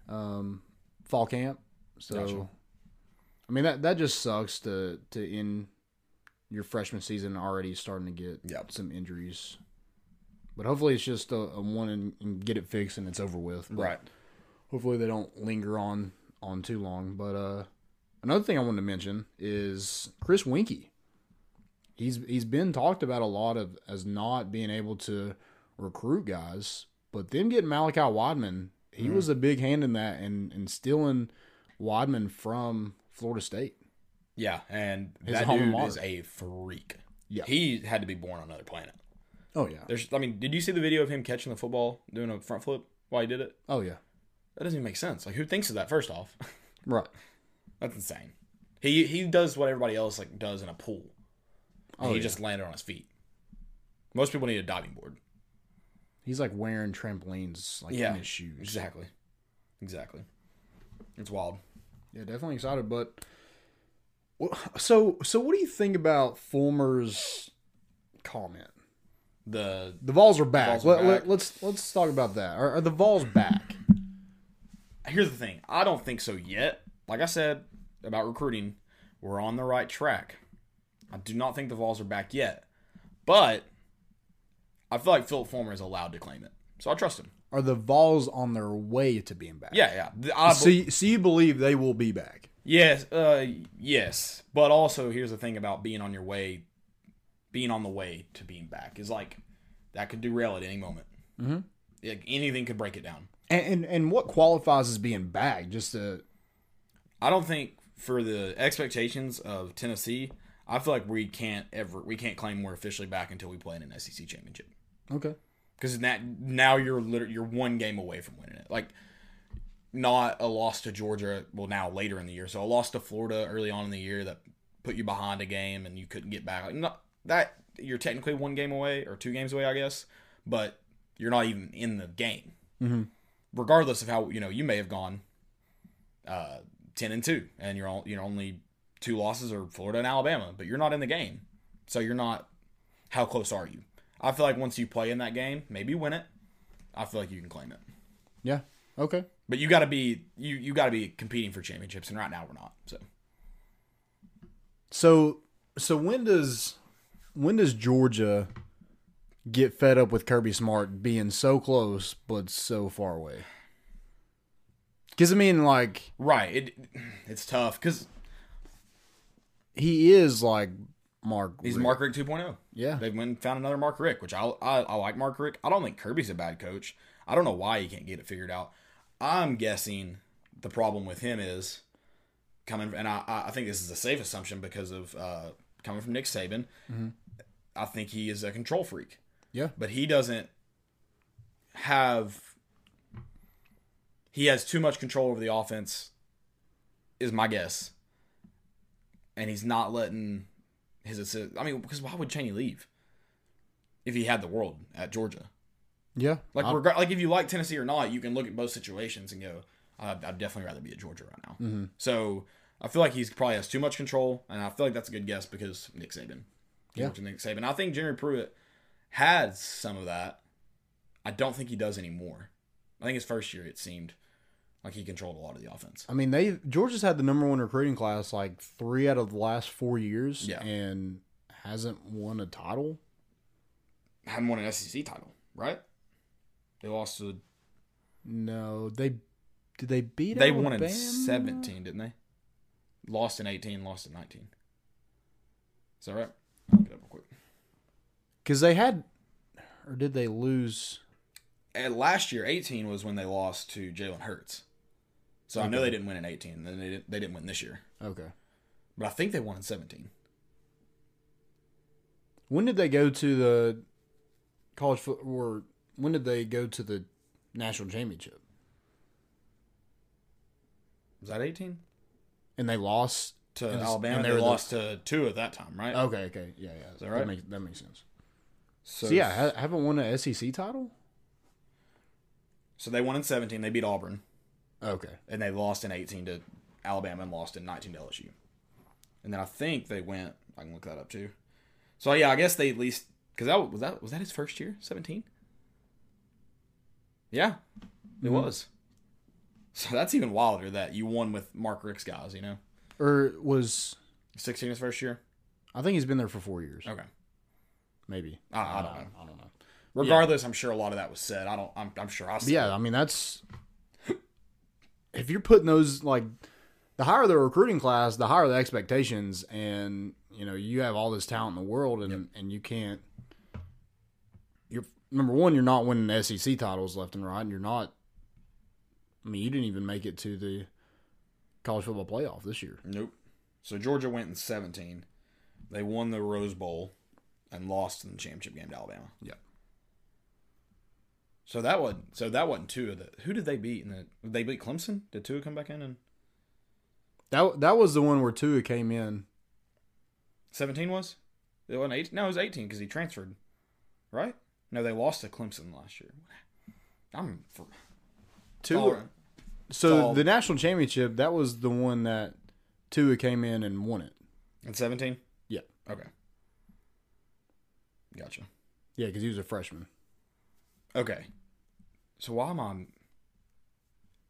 um, fall camp. So, Gotcha. I mean that that just sucks to to end your freshman season already starting to get Yep. some injuries. But hopefully it's just a, a one and, and get it fixed and it's over with. But Right. hopefully they don't linger on on too long. But uh, another thing I wanted to mention is Chris Weinke. He's he's been talked about a lot of as not being able to recruit guys, but them getting Malachi Wideman, he was a big hand in that and and stealing Wideman from Florida State. Yeah, and His that dude is a freak. Yeah. he had to be born on another planet. Oh yeah. There's, I mean, did you see the video of him catching the football doing a front flip while he did it? Oh yeah. That doesn't even make sense. Like, who thinks of that? First off, Right. that's insane. He he does what everybody else like does in a pool. Oh, he yeah. just landed on his feet. Most people need a diving board. He's like wearing trampolines like Yeah, in his shoes. Exactly, exactly. It's wild. Yeah, definitely excited. But so so what do you think about Fulmer's comment? The The Vols are back. Vols are let, let, back. let's let's talk about that. Are, are the Vols back? here's the thing. I don't think so yet. Like I said about recruiting, we're on the right track. I do not think the Vols are back yet, but I feel like Phillip Fulmer is allowed to claim it. So I trust him. Are the Vols on their way to being back? Yeah, yeah. I, So, you- so you believe they will be back? Yes, uh, yes. But also, here's the thing about being on your way, being on the way to being back is like that could derail at any moment. Mm-hmm. Like, anything could break it down. And, and and what qualifies as being back? Just to I don't think for the expectations of Tennessee, I feel like we can't ever we can't claim we're officially back until we play in an SEC championship. okay. Because that now you're literally you're one game away from winning it. Like not a loss to Georgia. Well, now later in the year, so a loss to Florida early on in the year that put you behind a game and you couldn't get back. Like not that you're technically one game away or two games away, I guess, but you're not even in the game. Mm-hmm. Regardless of how you know you may have gone uh, ten and two, and you're all you know only two losses are Florida and Alabama, but you're not in the game, so you're not. How close are you? I feel like once you play in that game, maybe win it. I feel like you can claim it. Yeah. Okay. But you got to be you you got to be competing for championships, and right now we're not. So So so when does when does Georgia get fed up with Kirby Smart being so close but so far away? Because I mean, like right, it it's tough because he is like Mark. he's Richt. Mark Richt 2.0. Yeah. They went and found another Mark Richt, which I, I I like Mark Richt. I don't think Kirby's a bad coach. I don't know why he can't get it figured out. I'm guessing the problem with him is coming, and I I think this is a safe assumption because of uh, coming from Nick Saban. I think he is a control freak. Yeah. but he doesn't have he has too much control over the offense is my guess and he's not letting his assist i mean because why would chaney leave if he had the world at georgia Yeah. like reg- like if you like tennessee or not you can look at both situations and go i'd, I'd definitely rather be at georgia right now Mm-hmm. so i feel like he's probably has too much control and i feel like that's a good guess because nick saban Yeah. worked nick saban i think jeremy pruitt had some of that. I don't think he does anymore. I think his first year it seemed like he controlled a lot of the offense. I mean, they Georgia's had the number one recruiting class like three out of the last four years, Yeah. and hasn't won a title. Haven't won an SEC title, right? They lost to. No, they did they beat? They won in seventeen, didn't they? Lost in eighteen, lost in nineteen. Is that right? I'll look it up real quick. Because they had, or did they lose? And last year, eighteen was when they lost to Jalen Hurts. So I know Okay. they didn't win in eighteen. Then they didn't, they didn't win this year, Okay, but I think they won in seventeen. when did they go to the college foot? Or when did they go to the national championship? Was that eighteen And they lost. to And- Alabama? and they they were the- lost to two at that time, right? Okay, okay, yeah, yeah. that right? makes that makes sense. So, So yeah, I haven't won a SEC title. so they won in 17. They beat Auburn, Okay, and they lost in 18 to Alabama and lost in 19 to LSU. And then I think they went. I can look that up too. So yeah, I guess they at least because that was that was that his first year, 17. Yeah, it Mhm. was. So that's even wilder that you won with Mark Richt's guys. You know, or was 16 his first year. I think he's been there for four years, Okay. Maybe. I- I don't uh, know. I don't know. Regardless, I'm sure a lot of that was said. I don't. I'm, I'm sure I. Yeah, it. I mean that's if you're putting those like the higher the recruiting class, the higher the expectations, and you know you have all this talent in the world, and and you can't. You're number one. You're not winning SEC titles left and right, and you're not. I mean, you didn't even make it to the college football playoff this year. Nope. So Georgia went in 17. They won the Rose Bowl and lost in the championship game to Alabama. Yeah. So that wasn't so that wasn't two of the who did they beat in the they beat Clemson? Did Tua come back in and That that was the one where Tua came in. 17 was? It wasn't 18. No, it was 18 because he transferred. Right? No, they lost to Clemson last year. I'm for, Tua. So the national championship, that was the one that Tua came in and won it. in 17? Yeah. Okay. Gotcha. Yeah, because he was a freshman. Okay. So why am I?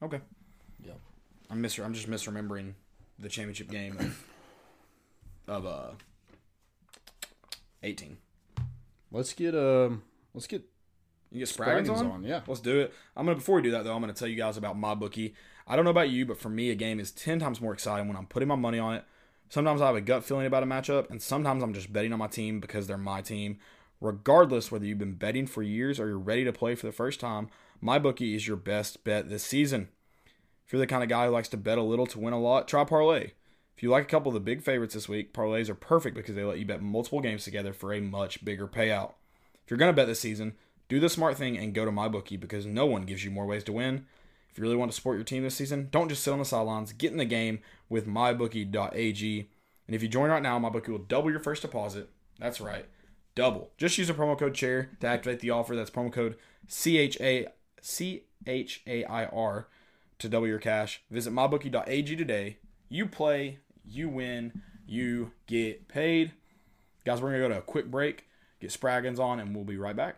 Okay. Yep. I'm mis- I'm just misremembering the championship game of of uh 18. Let's get um let's get You get Spraggins on? on, yeah. Let's do it. I'm gonna before we do that though, I'm gonna tell you guys about my bookie. I don't know about you, but for me, a game is ten times more exciting when I'm putting my money on it. Sometimes I have a gut feeling about a matchup, and sometimes I'm just betting on my team because they're my team. Regardless whether you've been betting for years or you're ready to play for the first time, my bookie is your best bet this season. If you're the kind of guy who likes to bet a little to win a lot, try parlay. If you like a couple of the big favorites this week, parlays are perfect because they let you bet multiple games together for a much bigger payout. If you're going to bet this season, do the smart thing and go to MyBookie because no one gives you more ways to win. If you really want to support your team this season, don't just sit on the sidelines. Get in the game with mybookie.ag. And if you join right now, MyBookie will double your first deposit. That's right, double. Just use a promo code CHAIR to activate the offer. That's promo code C H A C H A I R to double your cash. Visit mybookie.ag today. You play, you win, you get paid. Guys, we're going to go to a quick break, get Spraggins on, and we'll be right back.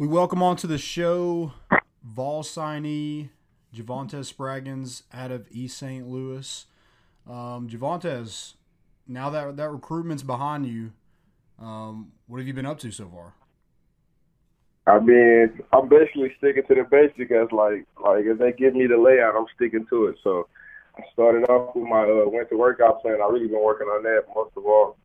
We welcome onto the show Vol signee Javontez Spraggins out of East St. Louis. Um, Javontez, now that that recruitment's behind you, um, what have you been up to so far? I mean, I'm basically sticking to the basic as like like if they give me the layout, I'm sticking to it. So I started off with my uh, winter workout plan. I really been working on that most of all.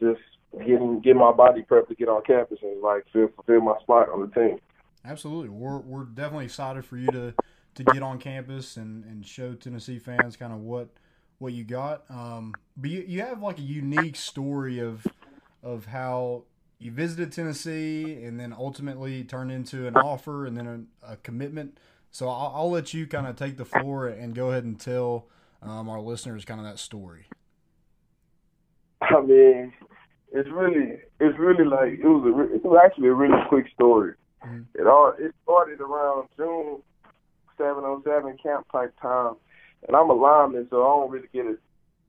Just getting getting my body prepped to get on campus and like fill fulfill my spot on the team. Absolutely, we're we're definitely excited for you to to get on campus and and show Tennessee fans kind of what what you got. Um, but you you have like a unique story of of how you visited Tennessee and then ultimately turned into an offer and then a, a commitment. So I'll, I'll, let you kind of take the floor and go ahead and tell um, our listeners kind of that story. I mean, it's really, it's really like it was a, it was actually a really quick story. Mm-hmm. It all it started around June seven oh seven camp type time, and I'm a lineman, so I don't really get it.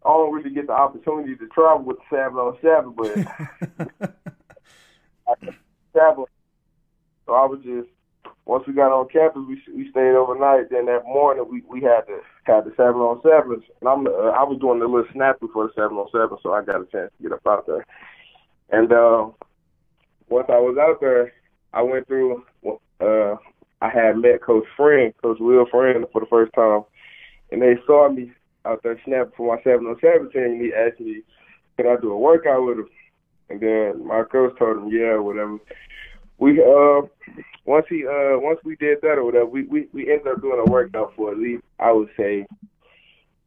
I don't really get the opportunity to travel with the seven oh seven, but I travel. So I was just once we got on campus, we we stayed overnight. Then that morning, we we had to had the seven on sevens, and I'm uh, I was doing a little snap before the seven on seven, so I got a chance to get up out there. And uh, once I was out there, I went through. Uh, I had met Coach Friend, Coach Will Friend, for the first time, and they saw me out there snapping for my seven on seven team. And he asked me, "Can I do a workout with him?" And then my coach told him, "Yeah, whatever." We uh once he uh once we did that or whatever, we we we ended up doing a workout for at least I would say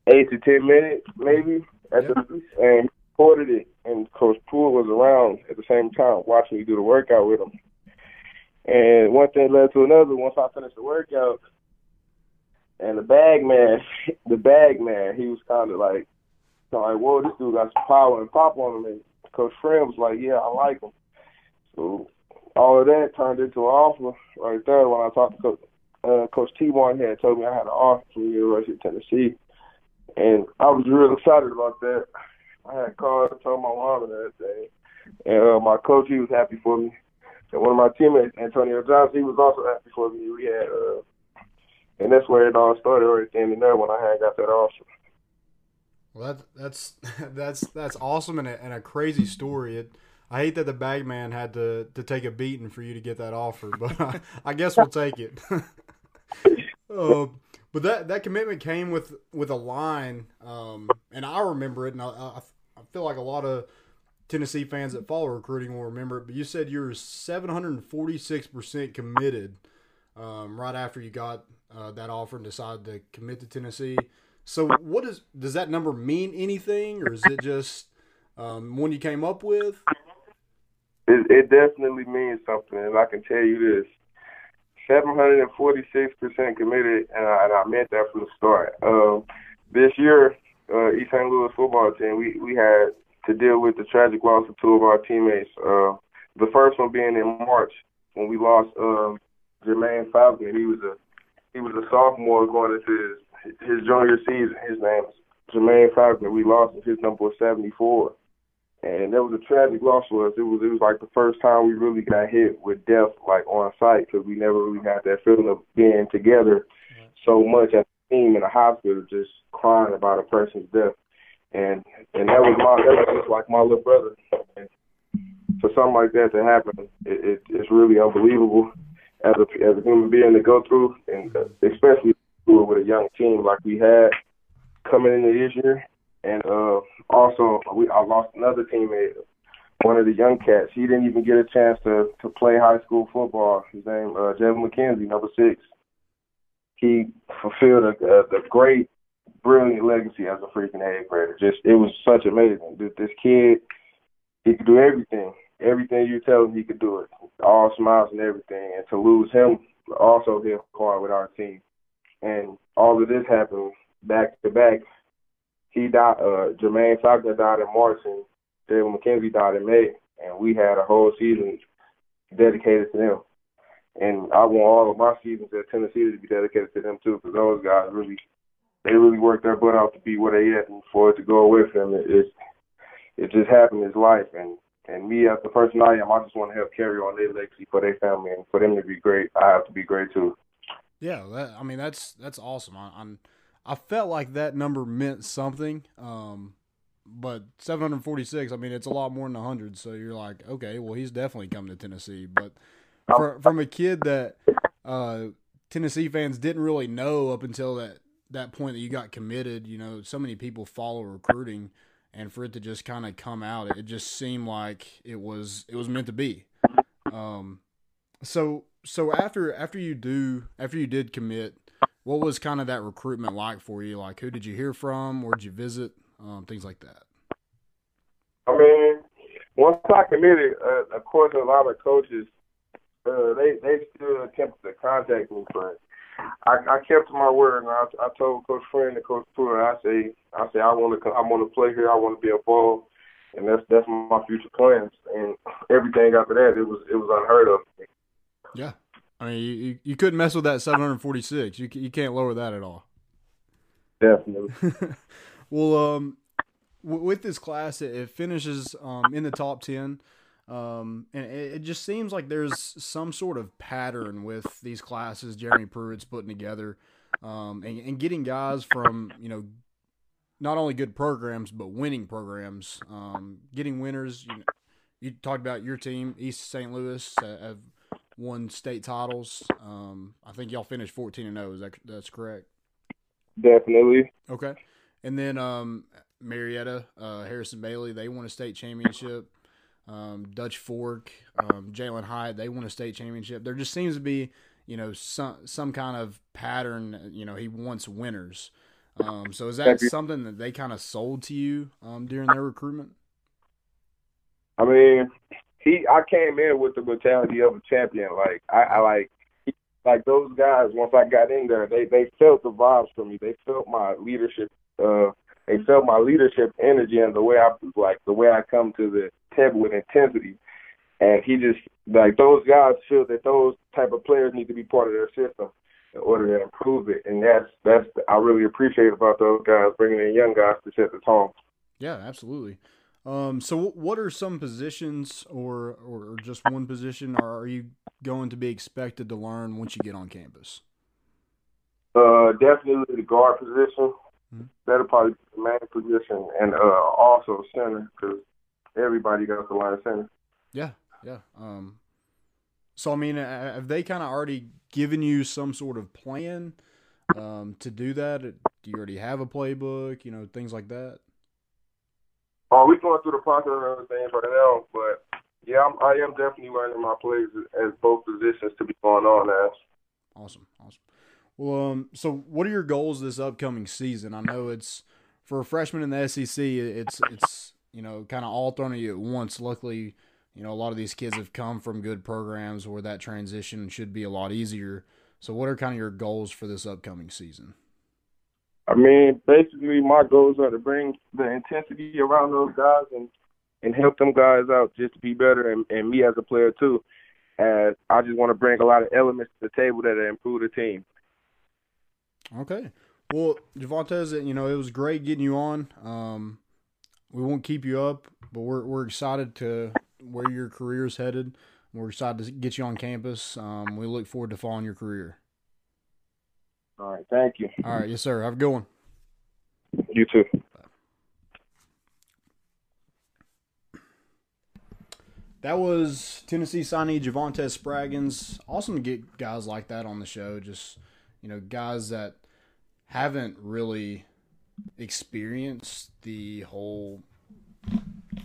eight to ten minutes maybe at yep. the and recorded it and Coach Poole was around at the same time watching me do the workout with him. And one thing led to another. Once I finished the workout, and the bag man, the bag man, he was kind of like, of like, whoa, this dude got some power and pop on him. And Coach Friend was like, yeah, I like him. So all of that turned into an offer right there when I talked to Coach, uh, Coach T1 had told me I had an offer from the University of Tennessee. And I was real excited about that. I had called and told my mom and everything. And uh, my coach, he was happy for me. And one of my teammates, Antonio Johnson, he was also happy for me. We had, uh, and that's where it all started right then and there when I had got that offer. Well, that, that's that's that's awesome and a, and a crazy story. It, I hate that the bag man had to, to take a beating for you to get that offer, but I, I guess we'll take it. uh, but that, that commitment came with with a line, um, and I remember it, and I, I, I feel like a lot of Tennessee fans that follow recruiting will remember it. But you said you were seven hundred and forty six percent committed um, right after you got uh, that offer and decided to commit to Tennessee. So, what is does that number mean anything, or is it just um, one you came up with? It, it definitely means something, and I can tell you this: 746% committed, and I, and I meant that from the start. Um, this year, uh, East St. Louis football team, we, we had to deal with the tragic loss of two of our teammates. Uh, the first one being in March when we lost uh, Jermaine Falcon. He was a he was a sophomore going into his his junior season. His name was Jermaine Falcon. We lost. His number was 74 and that was a tragic loss for us. It was it was like the first time we really got hit with death like on site because we never really had that feeling of being together so much as a team in a hospital, just crying about a person's death. And and that was my that was just like my little brother. And for something like that to happen, it, it it's really unbelievable as a as a human being to go through, and especially with a young team like we had coming into this year and uh, also we I lost another teammate, one of the young cats. He didn't even get a chance to to play high school football. His name uh, Jevin McKenzie, number six. He fulfilled a, a, a great, brilliant legacy as a freaking eighth grader. Just it was such amazing. This kid, he could do everything. Everything you tell him, he could do it. All smiles and everything. And to lose him also hit hard with our team. And all of this happened back to back he died. Uh, Jermaine Falconer died in March, and David McKenzie died in May, and we had a whole season dedicated to them. And I want all of my seasons at Tennessee to be dedicated to them too, because those guys really, they really worked their butt out to be where they at, and for it to go away from them, it, it, it just happened in life, and and me as the person I am, I just want to help carry on their legacy for their family and for them to be great. I have to be great too. Yeah, that, I mean that's that's awesome. I, I'm I felt like that number meant something. Um, but 746, I mean, it's a lot more than 100. So you're like, okay, well, he's definitely coming to Tennessee. But for, from a kid that uh, Tennessee fans didn't really know up until that that point that you got committed, you know, so many people follow recruiting, and for it to just kind of come out, it just seemed like it was it was meant to be. Um, so so after after you do after you did commit, what was kind of that recruitment like for you? Like, who did you hear from? Where did you visit? Um, things like that. I mean, once I committed, uh, of course, a lot of coaches uh, they they still attempted to contact me, but I, I kept my word, and I, I told Coach Friend and Coach Pruitt, I say, I say, I want to, I want to play here, I want to be a involved, and that's that's my future plans. And everything after that, it was it was unheard of. Yeah, I mean, you you couldn't mess with that 746. You you can't lower that at all. Definitely. well, um, w- with this class, it, it finishes um in the top ten. Um, and it, it, just seems like there's some sort of pattern with these classes Jeremy Pruitt's putting together, um, and, and getting guys from you know not only good programs but winning programs, um, getting winners. You, know, you talked about your team, East St. Louis, uh, have won state titles. Um, I think y'all finished fourteen and zero. Oh, is that that's correct? Definitely. Okay, and then um, Marietta, uh, Harrison Bailey, they won a state championship um, Dutch Fork, um, Jalin Hyatt, they won a state championship. There just seems to be, you know, some some kind of pattern. You know, he wants winners. Um, so is that something that they kind of sold to you um, during their recruitment? I mean, he I came in with the mentality of a champion. Like I, I like like those guys. Once I got in there, they they felt the vibes from me. They felt my leadership. Uh, they felt my leadership energy and the way I like the way I come to the table with intensity. And he just like those guys feel that those type of players need to be part of their system in order to improve it. And that's that's I really appreciate about those guys bringing in young guys to set the tone. Yeah, absolutely. Um, so what are some positions or, or just one position are you going to be expected to learn once you get on campus? Uh, definitely the guard position. Mm-hmm. That'll probably be the main position, and uh, also center because everybody got the line of center. Yeah, yeah. Um, so I mean, have they kind of already given you some sort of plan um, to do that? Do you already have a playbook? You know, things like that. Oh, we're going through the process of everything right now, but yeah, I'm, I am definitely learning my plays as both positions to be going on as. Awesome, awesome. Well, um, so what are your goals this upcoming season? I know it's for a freshman in the SEC. It's it's you know, kind of all thrown at you at once. Luckily, you know, a lot of these kids have come from good programs where that transition should be a lot easier. So, what are kind of your goals for this upcoming season? I mean, basically, my goals are to bring the intensity around those guys and and help them guys out just to be better, and, and me as a player too. And I just want to bring a lot of elements to the table that improve the team. Okay. Well, Javontez, you know, it was great getting you on. Um, we won't keep you up, but we're we're excited to where your career is headed. We're excited to get you on campus. Um, we look forward to following your career. All right, thank you. All right, yes, sir. Have a good one. You too. That was Tennessee signee Javontez Spraggins. Awesome to get guys like that on the show. Just you know, guys that haven't really experienced the whole.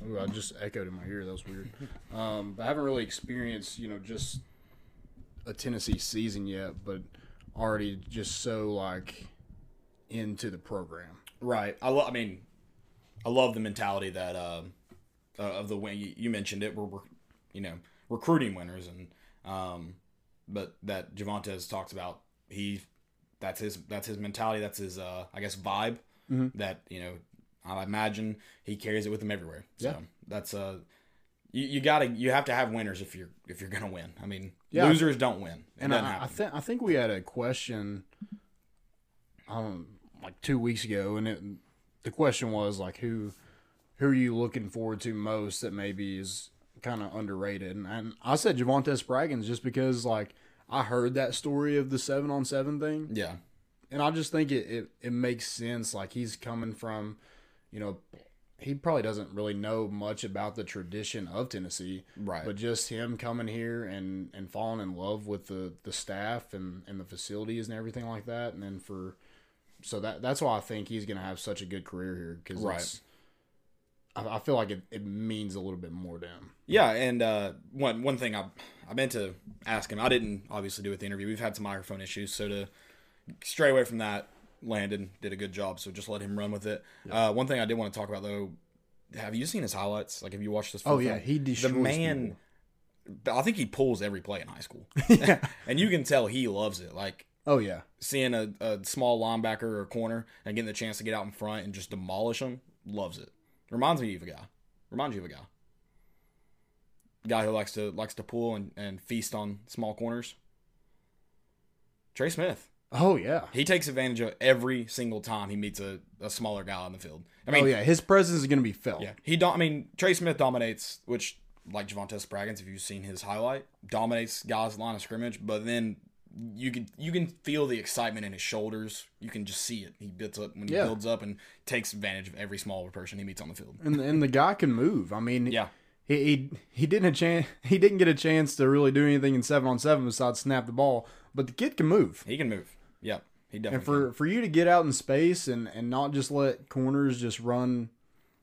Ooh, I just echoed in my ear. That was weird. Um, but I haven't really experienced, you know, just a Tennessee season yet, but already just so like into the program. Right. I love. I mean, I love the mentality that uh, uh, of the way you, you, mentioned it. We're, we're, you know, recruiting winners, and um, but that Javontez talks about. He that's his that's his mentality. That's his uh, I guess vibe mm-hmm. that you know I imagine he carries it with him everywhere. So yeah. that's uh, you, you, gotta you have to have winners if you're if you're gonna win. I mean, yeah. losers don't win. It and I, I think I think we had a question, um, like two weeks ago, and it, the question was like who who are you looking forward to most that maybe is kind of underrated. And, and I said Javante Spraggins just because like I heard that story of the seven on seven thing, Yeah. and I just think it, it it makes sense. Like he's coming from, you know, he probably doesn't really know much about the tradition of Tennessee, Right. but just him coming here and and falling in love with the the staff and and the facilities and everything like that, and then for so that that's why I think he's gonna have such a good career here because Right. I, I feel like it, it means a little bit more to him. Yeah, and uh, one one thing I I meant to ask him, I didn't obviously do with the interview. We've had some microphone issues, so to stray away from that, Landon did a good job. So just let him run with it. Uh, one thing I did want to talk about though, have you seen his highlights? Like, have you watched this? Oh yeah, he the destroys man. I think he pulls every play in high school, yeah. and you can tell he loves it. Like Oh yeah. seeing a, a small linebacker or corner and getting the chance to get out in front and just demolish them, loves it. Reminds me of a guy. Reminds you of a guy. Guy who likes to likes to pull and, and feast on small corners. Trey Smith. Oh yeah. He takes advantage of every single time he meets a, a smaller guy on the field. I mean, oh yeah. His presence is gonna be felt. yeah, he. Do- I mean, Trey Smith dominates, which like Javante Spraggins, if you've seen his highlight, dominates guys line of scrimmage. But then you can you can feel the excitement in his shoulders. You can just see it. He builds up when he Yeah. builds up and takes advantage of every smaller person he meets on the field. And and the guy can move. I mean, Yeah, he he, he didn't a chance he didn't get a chance to really do anything in seven on seven besides snap the ball. But the kid can move. he can move. Yeah, he definitely. And for for you to get out in space and and not just let corners just run.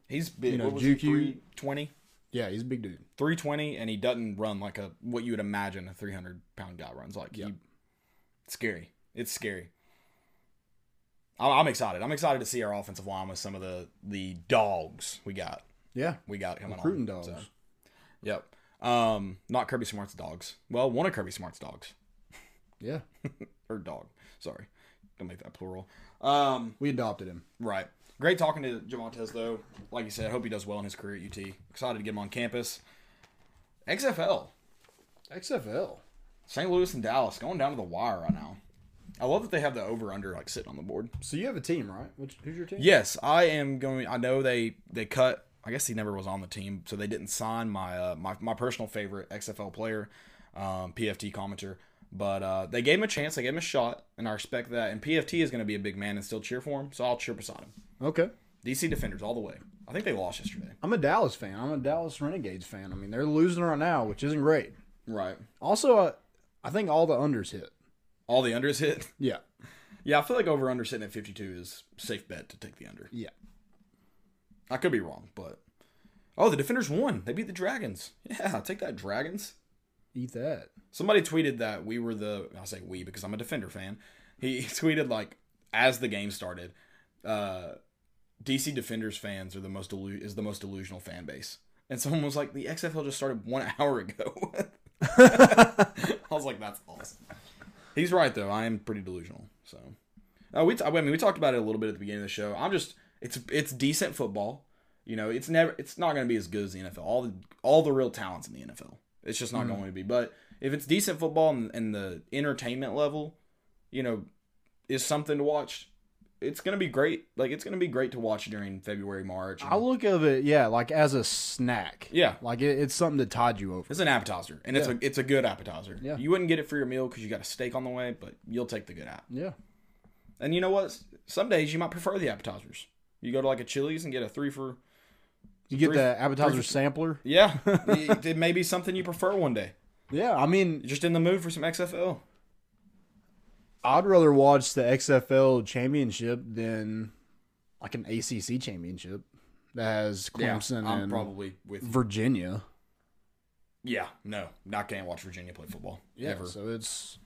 he's big. you know, what was he, juke you- 320? Yeah, he's a big dude. 320 and he doesn't run like a what you would imagine a 300 pound guy runs like Yeah. he, scary it's scary I'm, I'm excited i'm excited to see our offensive line with some of the the dogs we got Yeah, we got coming recruiting on dogs. So, yep um not kirby smart's dogs well one of kirby smart's dogs Yeah, or dog sorry don't make that plural um we adopted him. Right. Great talking to Jamontes though. Like you said, hope he does well in his career at UT. Excited to get him on campus. XFL. XFL. St. Louis and Dallas going down to the wire right now. I love that they have the over under like sitting on the board. So you have a team, right? Which, who's your team? Yes, I am going. I know they they cut. I guess he never was on the team, so they didn't sign my uh, my my personal favorite XFL player, um, PFT commenter. But uh, they gave him a chance. They gave him a shot, and I respect that. And PFT is going to be a big man and still cheer for him, so I'll cheer beside him. Okay. DC Defenders all the way. I think they lost yesterday. I'm a Dallas fan. I'm a Dallas Renegades fan. I mean, they're losing right now, which isn't great. Right. Also, uh, I think all the unders hit. All the unders hit. Yeah. Yeah, I feel like over under sitting at 52 is safe bet to take the under. Yeah. I could be wrong, but oh, the Defenders won. They beat the Dragons. Yeah, take that Dragons. Eat that. Somebody tweeted that we were the I say we because I'm a Defender fan. He tweeted like as the game started, uh, DC Defenders fans are the most delu- is the most delusional fan base. And someone was like, the XFL just started one hour ago. I was like, that's awesome. He's right though. I am pretty delusional. So, uh, we t- I mean we talked about it a little bit at the beginning of the show. I'm just it's it's decent football. You know, it's never it's not going to be as good as the NFL. All the all the real talents in the NFL. It's just not mm-hmm. going to be. But if it's decent football and, and the entertainment level, you know, is something to watch. It's gonna be great. Like it's gonna be great to watch during February, March. I look of it, yeah, like as a snack. Yeah. Like it, it's something to tide you over. It's an appetizer, and it's a it's a good appetizer. Yeah. You wouldn't get it for your meal because you got a steak on the way, but you'll take the good app. Yeah. And you know what? Some days you might prefer the appetizers. You go to like a Chili's and get a three for You get Three- the appetizer three- sampler. yeah. it, it may be something you prefer one day. Yeah, I mean, You're just in the mood for some XFL. I'd rather watch the XFL championship than like an ACC championship that has Clemson I'm and probably with. Virginia. Yeah, no, I can't watch Virginia play football ever. So it's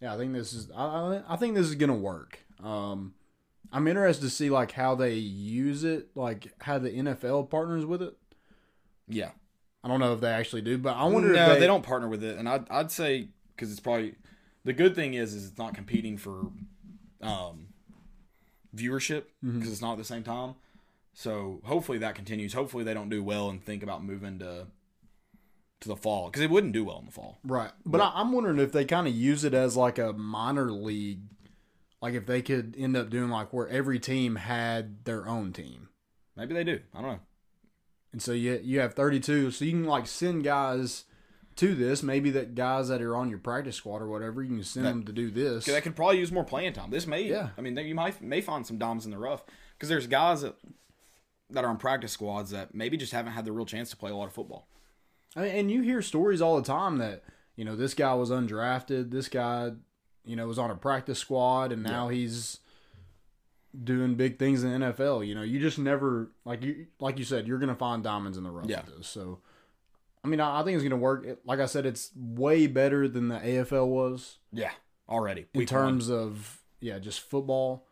yeah. I think this is I, I I think this is gonna work. Um, I'm interested to see like how they use it, like how the NFL partners with it. Yeah, I don't know if they actually do, but I wonder no, if they, they, don't partner with it, and I'd I'd say because it's probably the good thing is is it's not competing for um viewership because Mm-hmm. it's not at the same time. So hopefully that continues. Hopefully they don't do well and think about moving to to the fall because it wouldn't do well in the fall. Right. But I, I'm wondering if they kind of use it as like a minor league. Like if they could end up doing like where every team had their own team. Maybe they do. I don't know. And so you you have 32, so you can like send guys to this. Maybe that guys that are on your practice squad or whatever, you can send them to do this. They could probably use more playing time. This may, Yeah. I mean, you might may find some diamonds in the rough because there's guys that that are on practice squads that maybe just haven't had the real chance to play a lot of football. I mean, and you hear stories all the time that you know this guy was undrafted, this guy, you know, was on a practice squad, and now he's doing big things in the NFL. You know, you just never like you like you said, you're gonna find diamonds in the rough. Yeah. this. So, I mean, I, I think it's gonna work. It- Like I said, it's way better than the AFL was Yeah, already in Week one. terms of yeah, just football.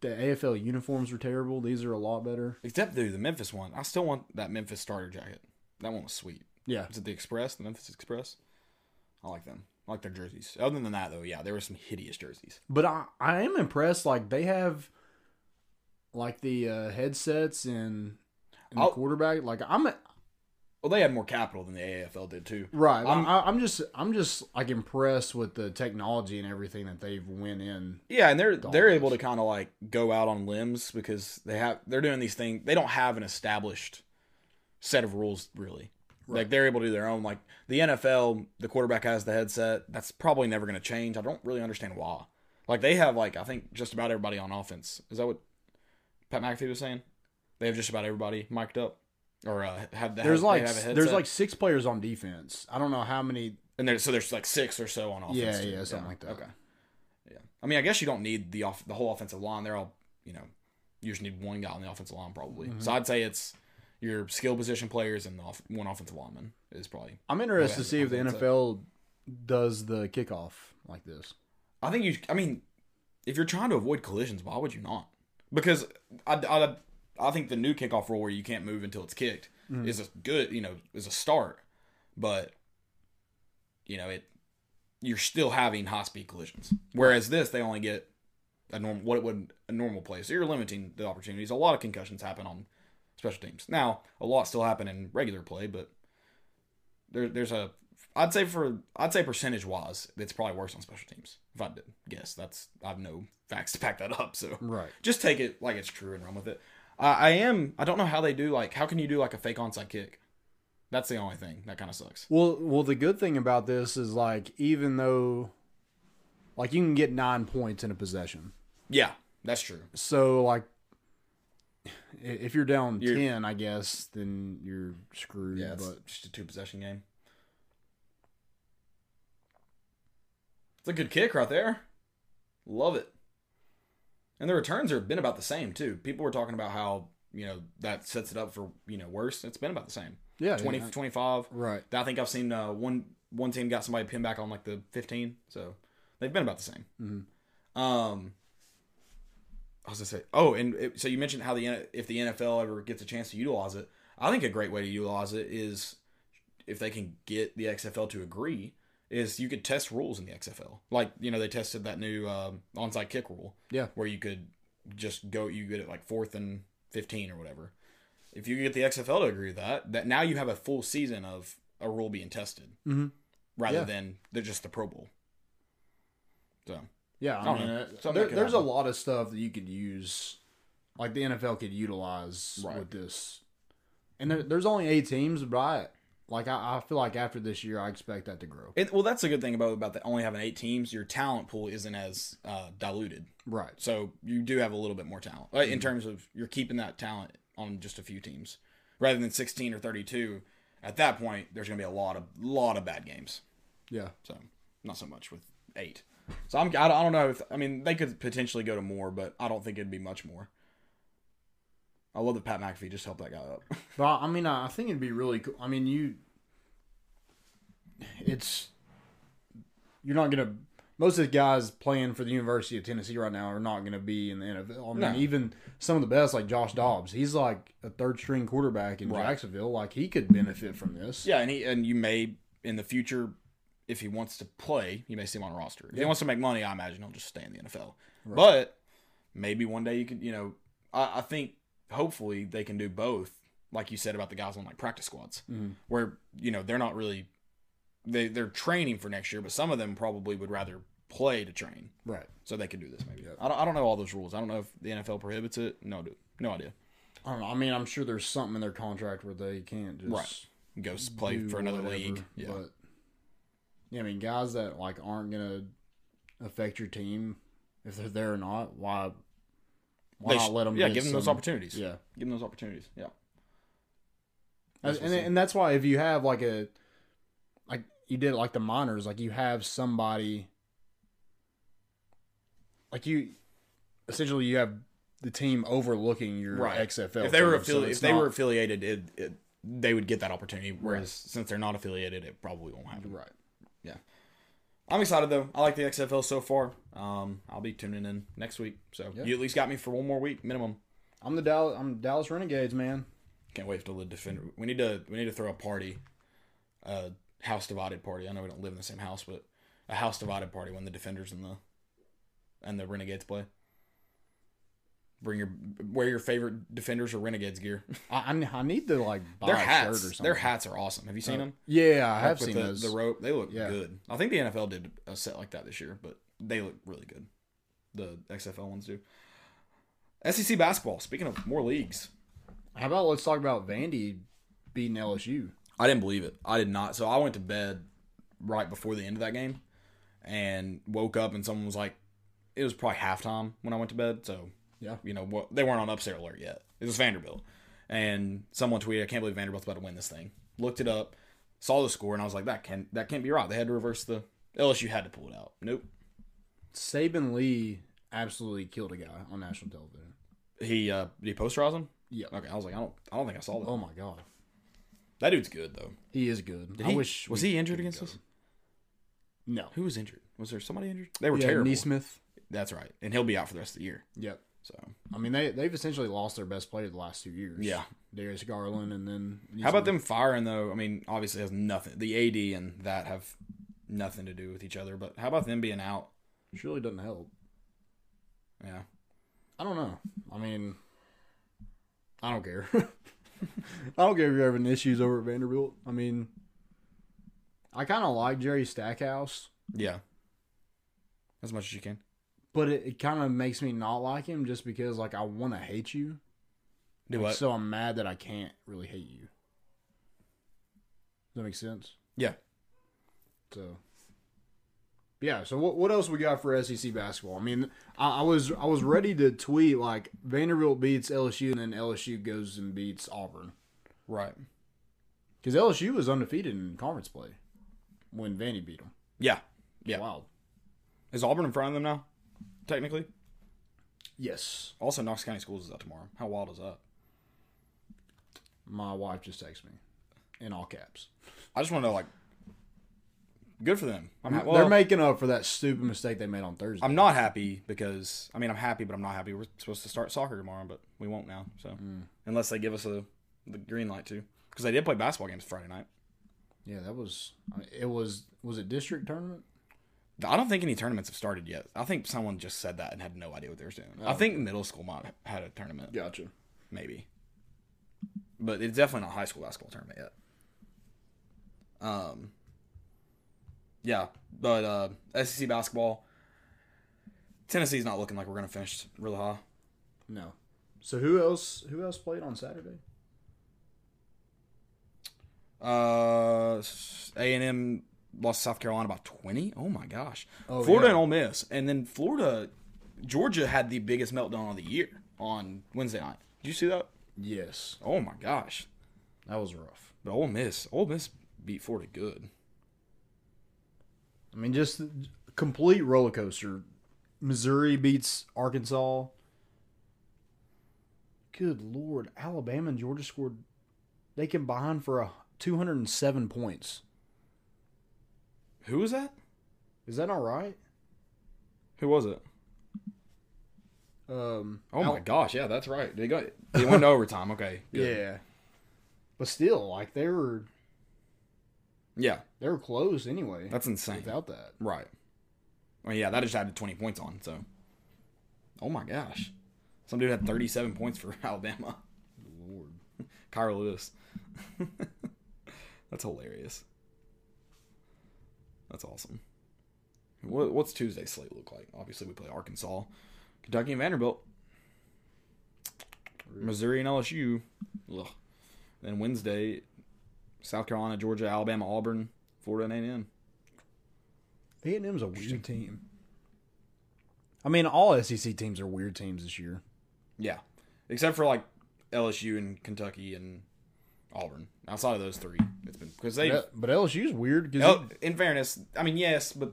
The AFL uniforms were terrible. These are a lot better. Except dude, the Memphis one. I still want that Memphis starter jacket. That one was sweet. Yeah, Is it the Express? The Memphis Express? I like them. I like their jerseys. Other than that, though, yeah, there were some hideous jerseys. But I, I am impressed. Like they have, like the uh, headsets and, and the quarterback. Like I'm Well, they had more capital than the AFL did too. right. I'm- I, I'm just I'm just like impressed with the technology and everything that they've went in. Yeah, and they're they're able to kind of like go out on limbs because they have they're doing these things. They don't have an established set of rules really. Like they're able to do their own. Like the NFL, the quarterback has the headset. That's probably never going to change. I don't really understand why. Like they have like I think just about everybody on offense. Is that what Pat McAfee was saying? They have just about everybody mic'd up, or uh, have the There's like have there's like six players on defense. I don't know how many. and there's so there's like six or so on offense. Yeah, too. yeah, something like that. Okay. Yeah, I mean, I guess you don't need the off the whole offensive line. They're all you know, you just need one guy on the offensive line probably. Mm-hmm. So I'd say it's your skill position players and off, one offensive lineman is probably. I'm interested to see if the NFL does the kickoff like this. I think you. I mean, if you're trying to avoid collisions, why would you not? Because I, I, I think the new kickoff rule where you can't move until it's kicked Mm-hmm. is a good, you know, is a start, but you know it. You're still having high speed collisions, whereas this they only get a normal what it would a normal play. So you're limiting the opportunities. A lot of concussions happen on special teams. Now a lot still happen in regular play, but there, there's a I'd say for I'd say percentage wise, it's probably worse on special teams. If I did guess, that's I have no facts to back that up. So Right. just take it like it's true and run with it. I I am. I don't know how they do. Like, how can you do like a fake onside kick? That's the only thing that kind of sucks. Well, well, the good thing about this is like even though, like you can get nine points in a possession. Yeah, that's true. So like, if you're down You're- ten, I guess then you're screwed. Yeah, it's but just a two possession game. It's a good kick right there. Love it. And the returns have been about the same too. People were talking about how you know that sets it up for you know worse. It's been about the same. yeah, 20, yeah. 25. right. I think I've seen uh, one one team got somebody pinned back on like the 15, so they've been about the same. Mhm. Um, I was gonna say, oh, and it, so you mentioned how the if the NFL ever gets a chance to utilize it, I think a great way to utilize it is if they can get the XFL to agree, is you could test rules in the XFL. Like you know they tested that new um, onside kick rule, Yeah. where you could just go, you get it like fourth and 15 or whatever. If you could get the XFL to agree with that, that now you have a full season of a rule being tested Mhm. rather Yeah. than they're just the Pro Bowl. So Yeah, I, I mean, there, there's a lot of stuff that you could use, like the NFL could utilize Right. with this. And there, there's only eight teams, but I, like I, I feel like after this year, I expect that to grow. It, well, that's a good thing about about the, only having eight teams. Your talent pool isn't as uh, diluted, Right. so you do have a little bit more talent uh, in terms of you're keeping that talent on just a few teams rather than 16 or 32. At that point, there's going to be a lot of lot of bad games. Yeah. So not so much with eight. So I'm I don't, know if I mean they could potentially go to more, but I don't think it'd be much more. I love that Pat McAfee just helped that guy up. But I mean, I think it'd be really cool. I mean, you, it's you're not gonna. Most of the guys playing for the University of Tennessee right now are not going to be in the NFL. I mean, No. even some of the best, like Josh Dobbs, he's like a third string quarterback in Right. Jacksonville. Like he could benefit from this. Yeah, and he and you may in the future, if he wants to play, you may see him on a roster. If he wants to make money, I imagine he'll just stay in the NFL. But maybe one day you could, you know, I, I think hopefully they can do both, like you said about the guys on like practice squads, Mhm. where you know they're not really they they're training for next year, but some of them probably would rather play to train, Right. so they can do this maybe. Yep. I don't I don't know all those rules. I don't know if the NFL prohibits it. No, dude, no idea. I don't know. I mean, I'm sure there's something in their contract where they can't just Right. Go play for another whatever, league. Yeah. But yeah, I mean, guys that like aren't gonna affect your team if they're there or not, why? Why They not let them? yeah, give them those opportunities. Yeah, Give them those opportunities. Yeah. and, That's and, and that's why if you have like a like you did like the minors, like you have somebody like you essentially you have the team overlooking your Right. XFL. if they were so affiliated, it's if they not- were affiliated, it, it they would get that opportunity. Whereas since they're not affiliated, it probably won't happen. right. I'm excited though. I like the XFL so far. Um, I'll be tuning in next week. So Yeah. you at least got me for one more week minimum. I'm the Dallas. I'm Dallas Renegades, man. Can't wait till the defender. We need to we need to throw a party, a house divided party. I know we don't live in the same house, but a house divided party when the defenders and the and the renegades play. Bring your wear your favorite defenders or renegades gear. I, I, need to like buy their a hats, shirt or something. their hats are awesome. Have you seen Uh, them? Yeah, I Like have seen the, those. the rope. They look Yeah. good. I think the NFL did a set like that this year, but they look really good. The XFL ones do. SEC basketball. Speaking of more leagues, How about let's talk about Vandy beating LSU? I didn't believe it. I did not. So I went to bed right before the end of that game, and woke up and someone was like, it was probably halftime when I went to bed. So Yeah. you know what? They weren't on upset alert yet. It was Vanderbilt, and someone tweeted, "I can't believe Vanderbilt's about to win this thing." Looked it up, saw the score, and I was like, "That can that can't be right." They had to reverse the LSU had to pull it out. Nope. Saben Lee absolutely killed a guy on national television. He uh did he posterize him? Yeah. Okay, I was like, I don't I don't think I saw that. Oh my god, That dude's good though. he is good. Did I he, wish was he injured against go. us? No. Who was injured? Was there somebody injured? They were Yeah, terrible. Nesmith. That's right. And he'll be out for the rest of the year. Yep. So I mean, they they've essentially lost their best player the last two years. Yeah. Darius Garland, and then how about them firing though? I mean, obviously it has nothing. The AD and that have nothing to do with each other. But how about them being out? Surely doesn't help. Yeah. I don't know. I mean, I don't care. I don't care if you're having issues over at Vanderbilt. I mean, I kind of like Jerry Stackhouse, Yeah. As much as you can. But it, it kind of makes me not like him just because, like, I want to hate you. Do Like, what? So I'm mad that I can't really hate you. Does that make sense? Yeah. So, yeah. So what what else we got for SEC basketball? I mean, I, I was I was ready to tweet like Vanderbilt beats LSU and then LSU goes and beats Auburn Right. because LSU was undefeated in conference play when Vandy beat them. Yeah. Yeah. Wild. Is Auburn in front of them now? Technically. Yes. Also, Knox County Schools is out tomorrow. How wild is that? My wife just texted me in all caps. I just want to know, like, good for them. I'm ha- They're making up for that stupid mistake they made on Thursday. I'm not happy because I mean I'm happy, but I'm not happy. We're supposed to start soccer tomorrow, but we won't now. So mm. unless they give us a the green light too, because they did play basketball games Friday night. yeah, that was it. Was was it district tournament? I don't think any tournaments have started yet. I think someone just said that and had no idea what they were doing. I think middle school might have had a tournament, Gotcha. maybe, but it's definitely not high school basketball tournament yet. Um, yeah, but uh, SEC basketball. Tennessee's not looking like we're gonna finish really high. No. So who else? Who else played on Saturday? Uh, A and M lost South Carolina by twenty. Oh my gosh! Oh, Florida yeah. and Ole Miss, and then Florida, Georgia had the biggest meltdown of the year on Wednesday night. Did you see that? Yes, Oh my gosh! that was rough. But Ole Miss, Ole Miss beat Florida good. I mean, just complete roller coaster. Missouri beats Arkansas. Good lord, Alabama and Georgia scored. They combined for a 207 points. Who was that? Is that all right? Who was it? Um. Oh Al- my gosh! Yeah, that's right. They got they went to overtime. Okay. good. Yeah. But still, like they were, Yeah, they were close anyway. that's insane. without that. Right. Well, yeah, that just added 20 points on, so. Oh my gosh. Some dude had 37 points for Alabama. Lord. Kira Lewis. That's hilarious. That's awesome. What's Tuesday's slate look like? Obviously, we play Arkansas, Kentucky, and Vanderbilt. Missouri and LSU. Ugh. Then Wednesday, South Carolina, Georgia, Alabama, Auburn, Florida, and A&M. A and M's a weird team. I mean, all SEC teams are weird teams this year. Yeah, except for like LSU and Kentucky and Auburn. Outside of those three, it's been because they. But, but LSU's weird Oh, in fairness, I mean yes, but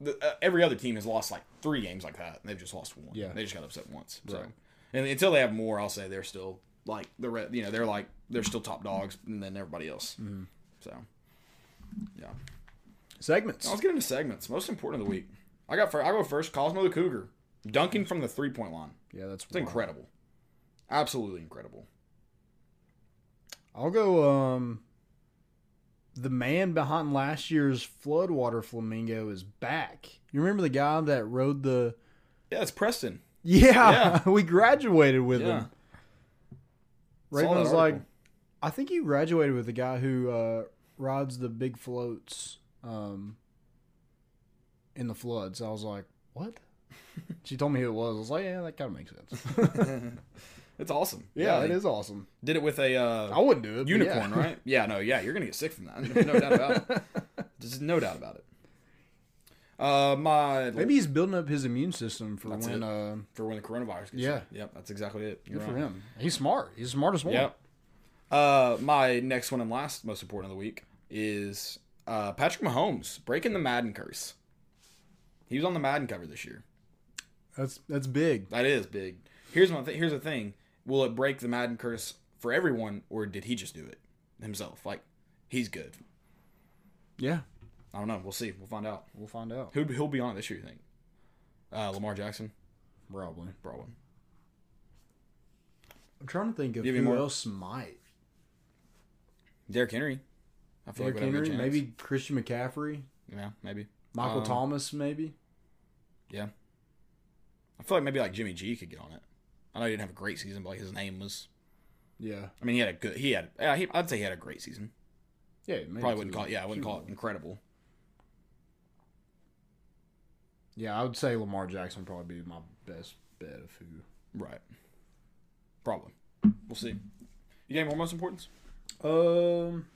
the, uh, every other team has lost like three games like that. and They've just lost one. Yeah. they just got upset once. So, Right. and until they have more, I'll say they're still like the re- you know they're like they're still top dogs and then everybody else. Mm-hmm. So, yeah. segments. Now let's get into segments. Most important of the week. I got fir- I go first. Cosmo the Cougar dunking from the three point line. Yeah, that's It's incredible. Absolutely incredible. I'll go. Um, the man behind last year's floodwater flamingo is back. You remember the guy that rode the? Yeah, it's Preston. Yeah, we graduated with Yeah. him. Raven was like. I think you graduated with the guy who uh, rides the big floats um, in the floods. I was like, what? she told me who it was. I was like, yeah, that kind of makes sense. It's awesome. yeah, it they is awesome. Did it with a uh, I wouldn't do it. unicorn, yeah. right? Yeah, no, yeah, you're gonna get sick from that. No doubt about it. There's no doubt about it. Uh, my Maybe he's building up his immune system for when. it. Uh, for when the coronavirus. Gets Yeah. Yep, that's exactly it. You're good for him. He's smart. He's the smartest one. Yep. Uh, my next one and last most important of the week is uh, Patrick Mahomes breaking the Madden curse. He was on the Madden cover this year. That's that's big. That is big. Here's my th- here's the thing: Will it break the Madden curse for everyone, or did he just do it himself? Like he's good. Yeah, I don't know. We'll see. We'll find out. we'll find out. Who who'll be on it this year? You think? Uh, Lamar Jackson, Probably. probably. I'm trying to think of Give me who more. else might. Derrick Henry. I feel Derrick like would have a Henry, maybe Christian McCaffrey, Yeah, maybe. Michael Um, Thomas, maybe. Yeah. I feel like maybe like Jimmy G could get on it. I know he didn't have a great season, but like his name was. Yeah, I mean, he had a good. He had. Yeah, he, I'd say he had a great season. yeah. Probably wouldn't call it. Yeah, I wouldn't call it incredible. Yeah, I would say Lamar Jackson would probably be my best bet of who. Right. Probably. We'll see. You got more most importance? Um,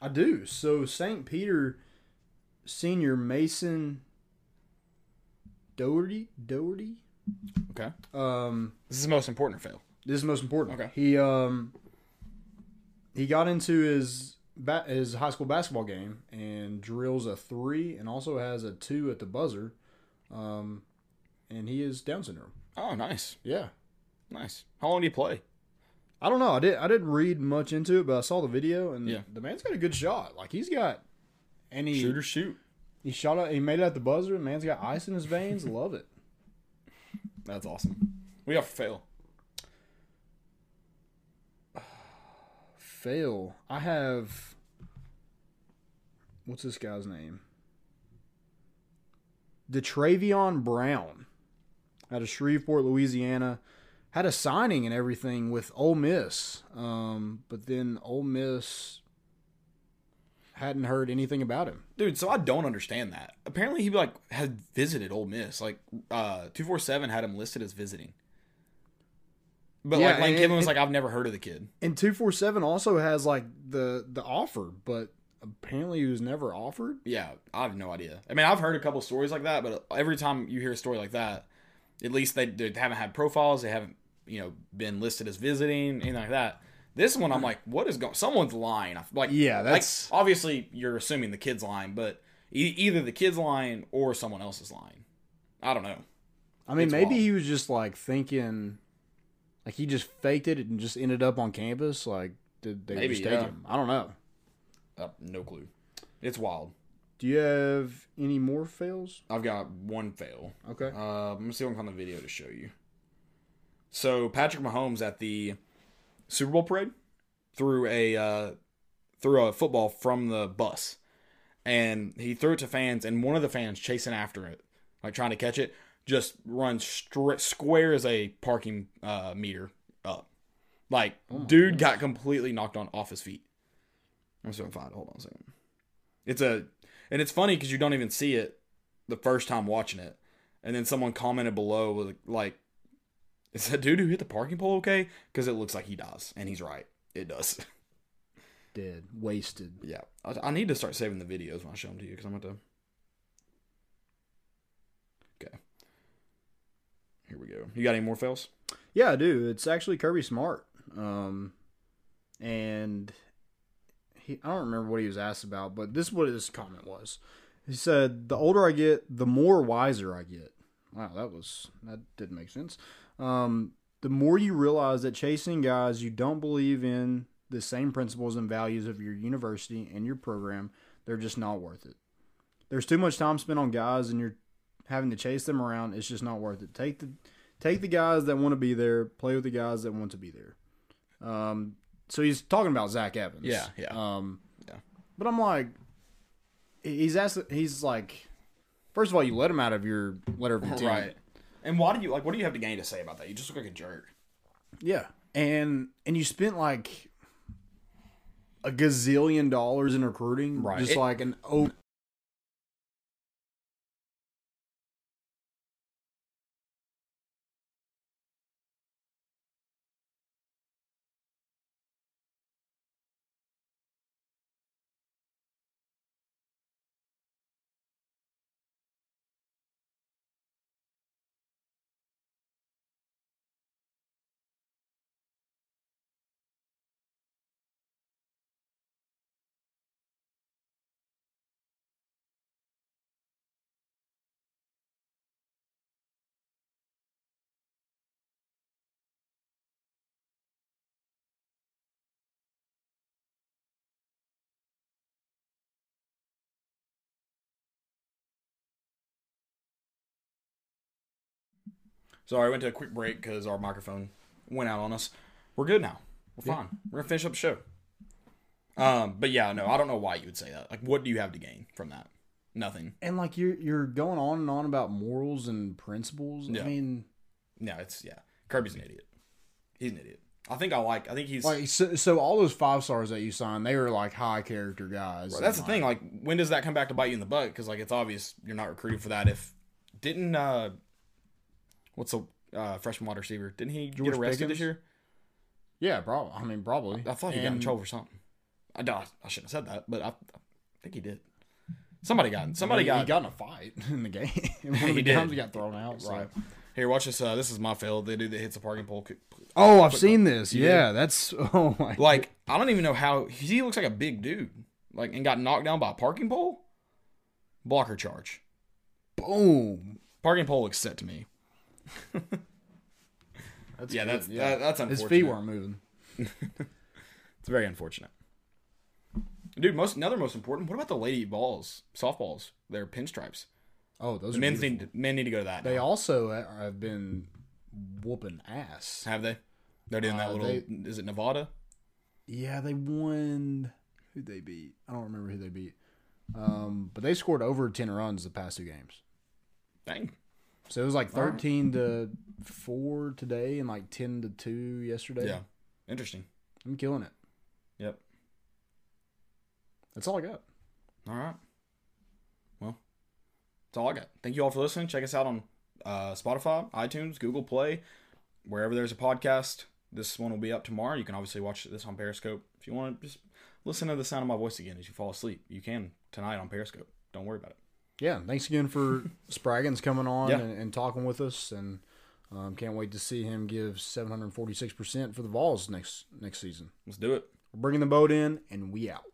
I do. So St. Peter Senior Mason Doherty Doherty. Okay. Um, This is the most important fail. this is the most important. Okay. He um he got into his ba- his high school basketball game and drills a three and also has a two at the buzzer. Um, and he is Down syndrome. Oh, nice. Yeah. Nice. How long do you play? I don't know. I did. I didn't read much into it, but I saw the video, and Yeah. the man's got a good shot. Like he's got, any he Shoot or shoot. he shot it. He made it at the buzzer. and man's got ice in his veins. Love it. That's awesome. We have fail. Fail. I have. What's this guy's name? Detravion Brown, out of Shreveport, Louisiana, had a signing and everything with Ole Miss, um, but then Ole Miss hadn't heard anything about him. Dude, so I don't understand that. Apparently he like had visited Ole Miss. Like uh 247 had him listed as visiting. But Yeah, like Lane and- Kiffin was and- like, I've never heard of the kid. And two four seven also has like the the offer, but apparently he was never offered. Yeah, I have no idea. I mean, I've heard a couple stories like that, but every time you hear a story like that, at least they, they haven't had profiles. They haven't, you know, been listed as visiting, anything like that. This one, I'm like, what is going? Someone's lying. I- Like, Yeah, like, that's- obviously you're assuming the kid's lying, but e- either the kid's lying or someone else is lying. I don't know. I mean, It's maybe wild. he was just like thinking, like he just faked it and just ended up on campus. Like, did they Maybe, yeah. him? I don't know. Uh, no clue. It's wild. Do you have any more fails? I've got one fail. Okay. Uh, I'm gonna see if I can find the video to show you. So Patrick Mahomes at the Super Bowl parade threw a uh, threw a football from the bus, and he threw it to fans, and one of the fans chasing after it, like trying to catch it, just runs straight square as a parking uh, meter up. Like dude got completely knocked on off his feet. I'm find. it. Hold on a second. It's a and it's funny because you don't even see it the first time watching it, and then someone commented below with like, Is that dude who hit the parking pole okay? Because it looks like he dies, and he's right. It does. Dead, wasted. yeah, I, I need to start saving the videos when I show them to you because I'm going to. Okay. Here we go. You got any more fails? Yeah, I do. It's actually Kirby Smart. Um, and he, I don't remember what he was asked about, but this is what his comment was. He said, "The older I get, the more wiser I get." Wow, that was that didn't make sense. Um, the more you realize that chasing guys you don't believe in the same principles and values of your university and your program, they're just not worth it. There's too much time spent on guys, and you're having to chase them around. It's just not worth it. Take the take the guys that want to be there, play with the guys that want to be there. Um, so he's talking about Zach Evans. Yeah, yeah. Um, Yeah. But I'm like, he's asked. He's like, first of all, you let him out of your letter of intent, Right. And why do you like? What do you have to gain to say about that? You just look like a jerk. Yeah, and and you spent like a gazillion dollars in recruiting, Right. Just It- like an oh. Sorry, I went to a quick break because our microphone went out on us. We're good now. We're fine. We're gonna finish up the show. Um, but yeah, no, I don't know why you would say that. Like, what do you have to gain from that? Nothing. And like you're you're going on and on about morals and principles. Yeah. I mean, No, it's yeah. Kirby's an idiot. He's an idiot. I think I like. I think he's. like so, so all those five stars that you signed, they were like high character guys. Right, that's the and, thing. Like, when does that come back to bite you in the butt? Because like, it's obvious you're not recruiting for that. If didn't uh, what's the uh, freshman wide receiver? Didn't he George get arrested Pickens? this year? Yeah, probably. I mean, probably. I thought he got in trouble for something. I, don't- I shouldn't have said that, but I, I think he did. Somebody got. Somebody he, got. he got in a fight in the game. One He did. he got thrown out. So. Right. Here, watch this. Uh, this is my fail. The dude that hits a parking pole. Oh, I've seen this. You Yeah, that's oh my. Like, I don't even know how he looks like a big dude. Like, and got knocked down by a parking pole. Blocker charge. boom. Parking pole looks set to me. That's Yeah, good, that's that, that's His unfortunate. feet weren't moving. It's very unfortunate. Dude, most another most important. What about the lady balls, softballs? They're pinstripes. Oh, those The are need men need to go to that. They now. also have been whooping ass. have they. They're doing that Uh, little. they- is it Nevada? Yeah, they won. Who they beat? I don't remember who they beat. Um, but they scored over ten runs the past two games. Dang. So it was like All right. thirteen to four today and like ten to two yesterday. Yeah. Interesting. I'm killing it. Yep. That's all I got. All right. Well, that's all I got. Thank you all for listening. Check us out on uh, Spotify, iTunes, Google Play, wherever there's a podcast. This one will be up tomorrow. You can obviously watch this on Periscope. If you want to just listen to the sound of my voice again as you fall asleep, you can tonight on Periscope. Don't worry about it. Yeah, thanks again for Spraggins coming on Yeah. and, and talking with us, and um, can't wait to see him give 746 percent for the Vols next next season. Let's do it. We're bringing the boat in, and we out.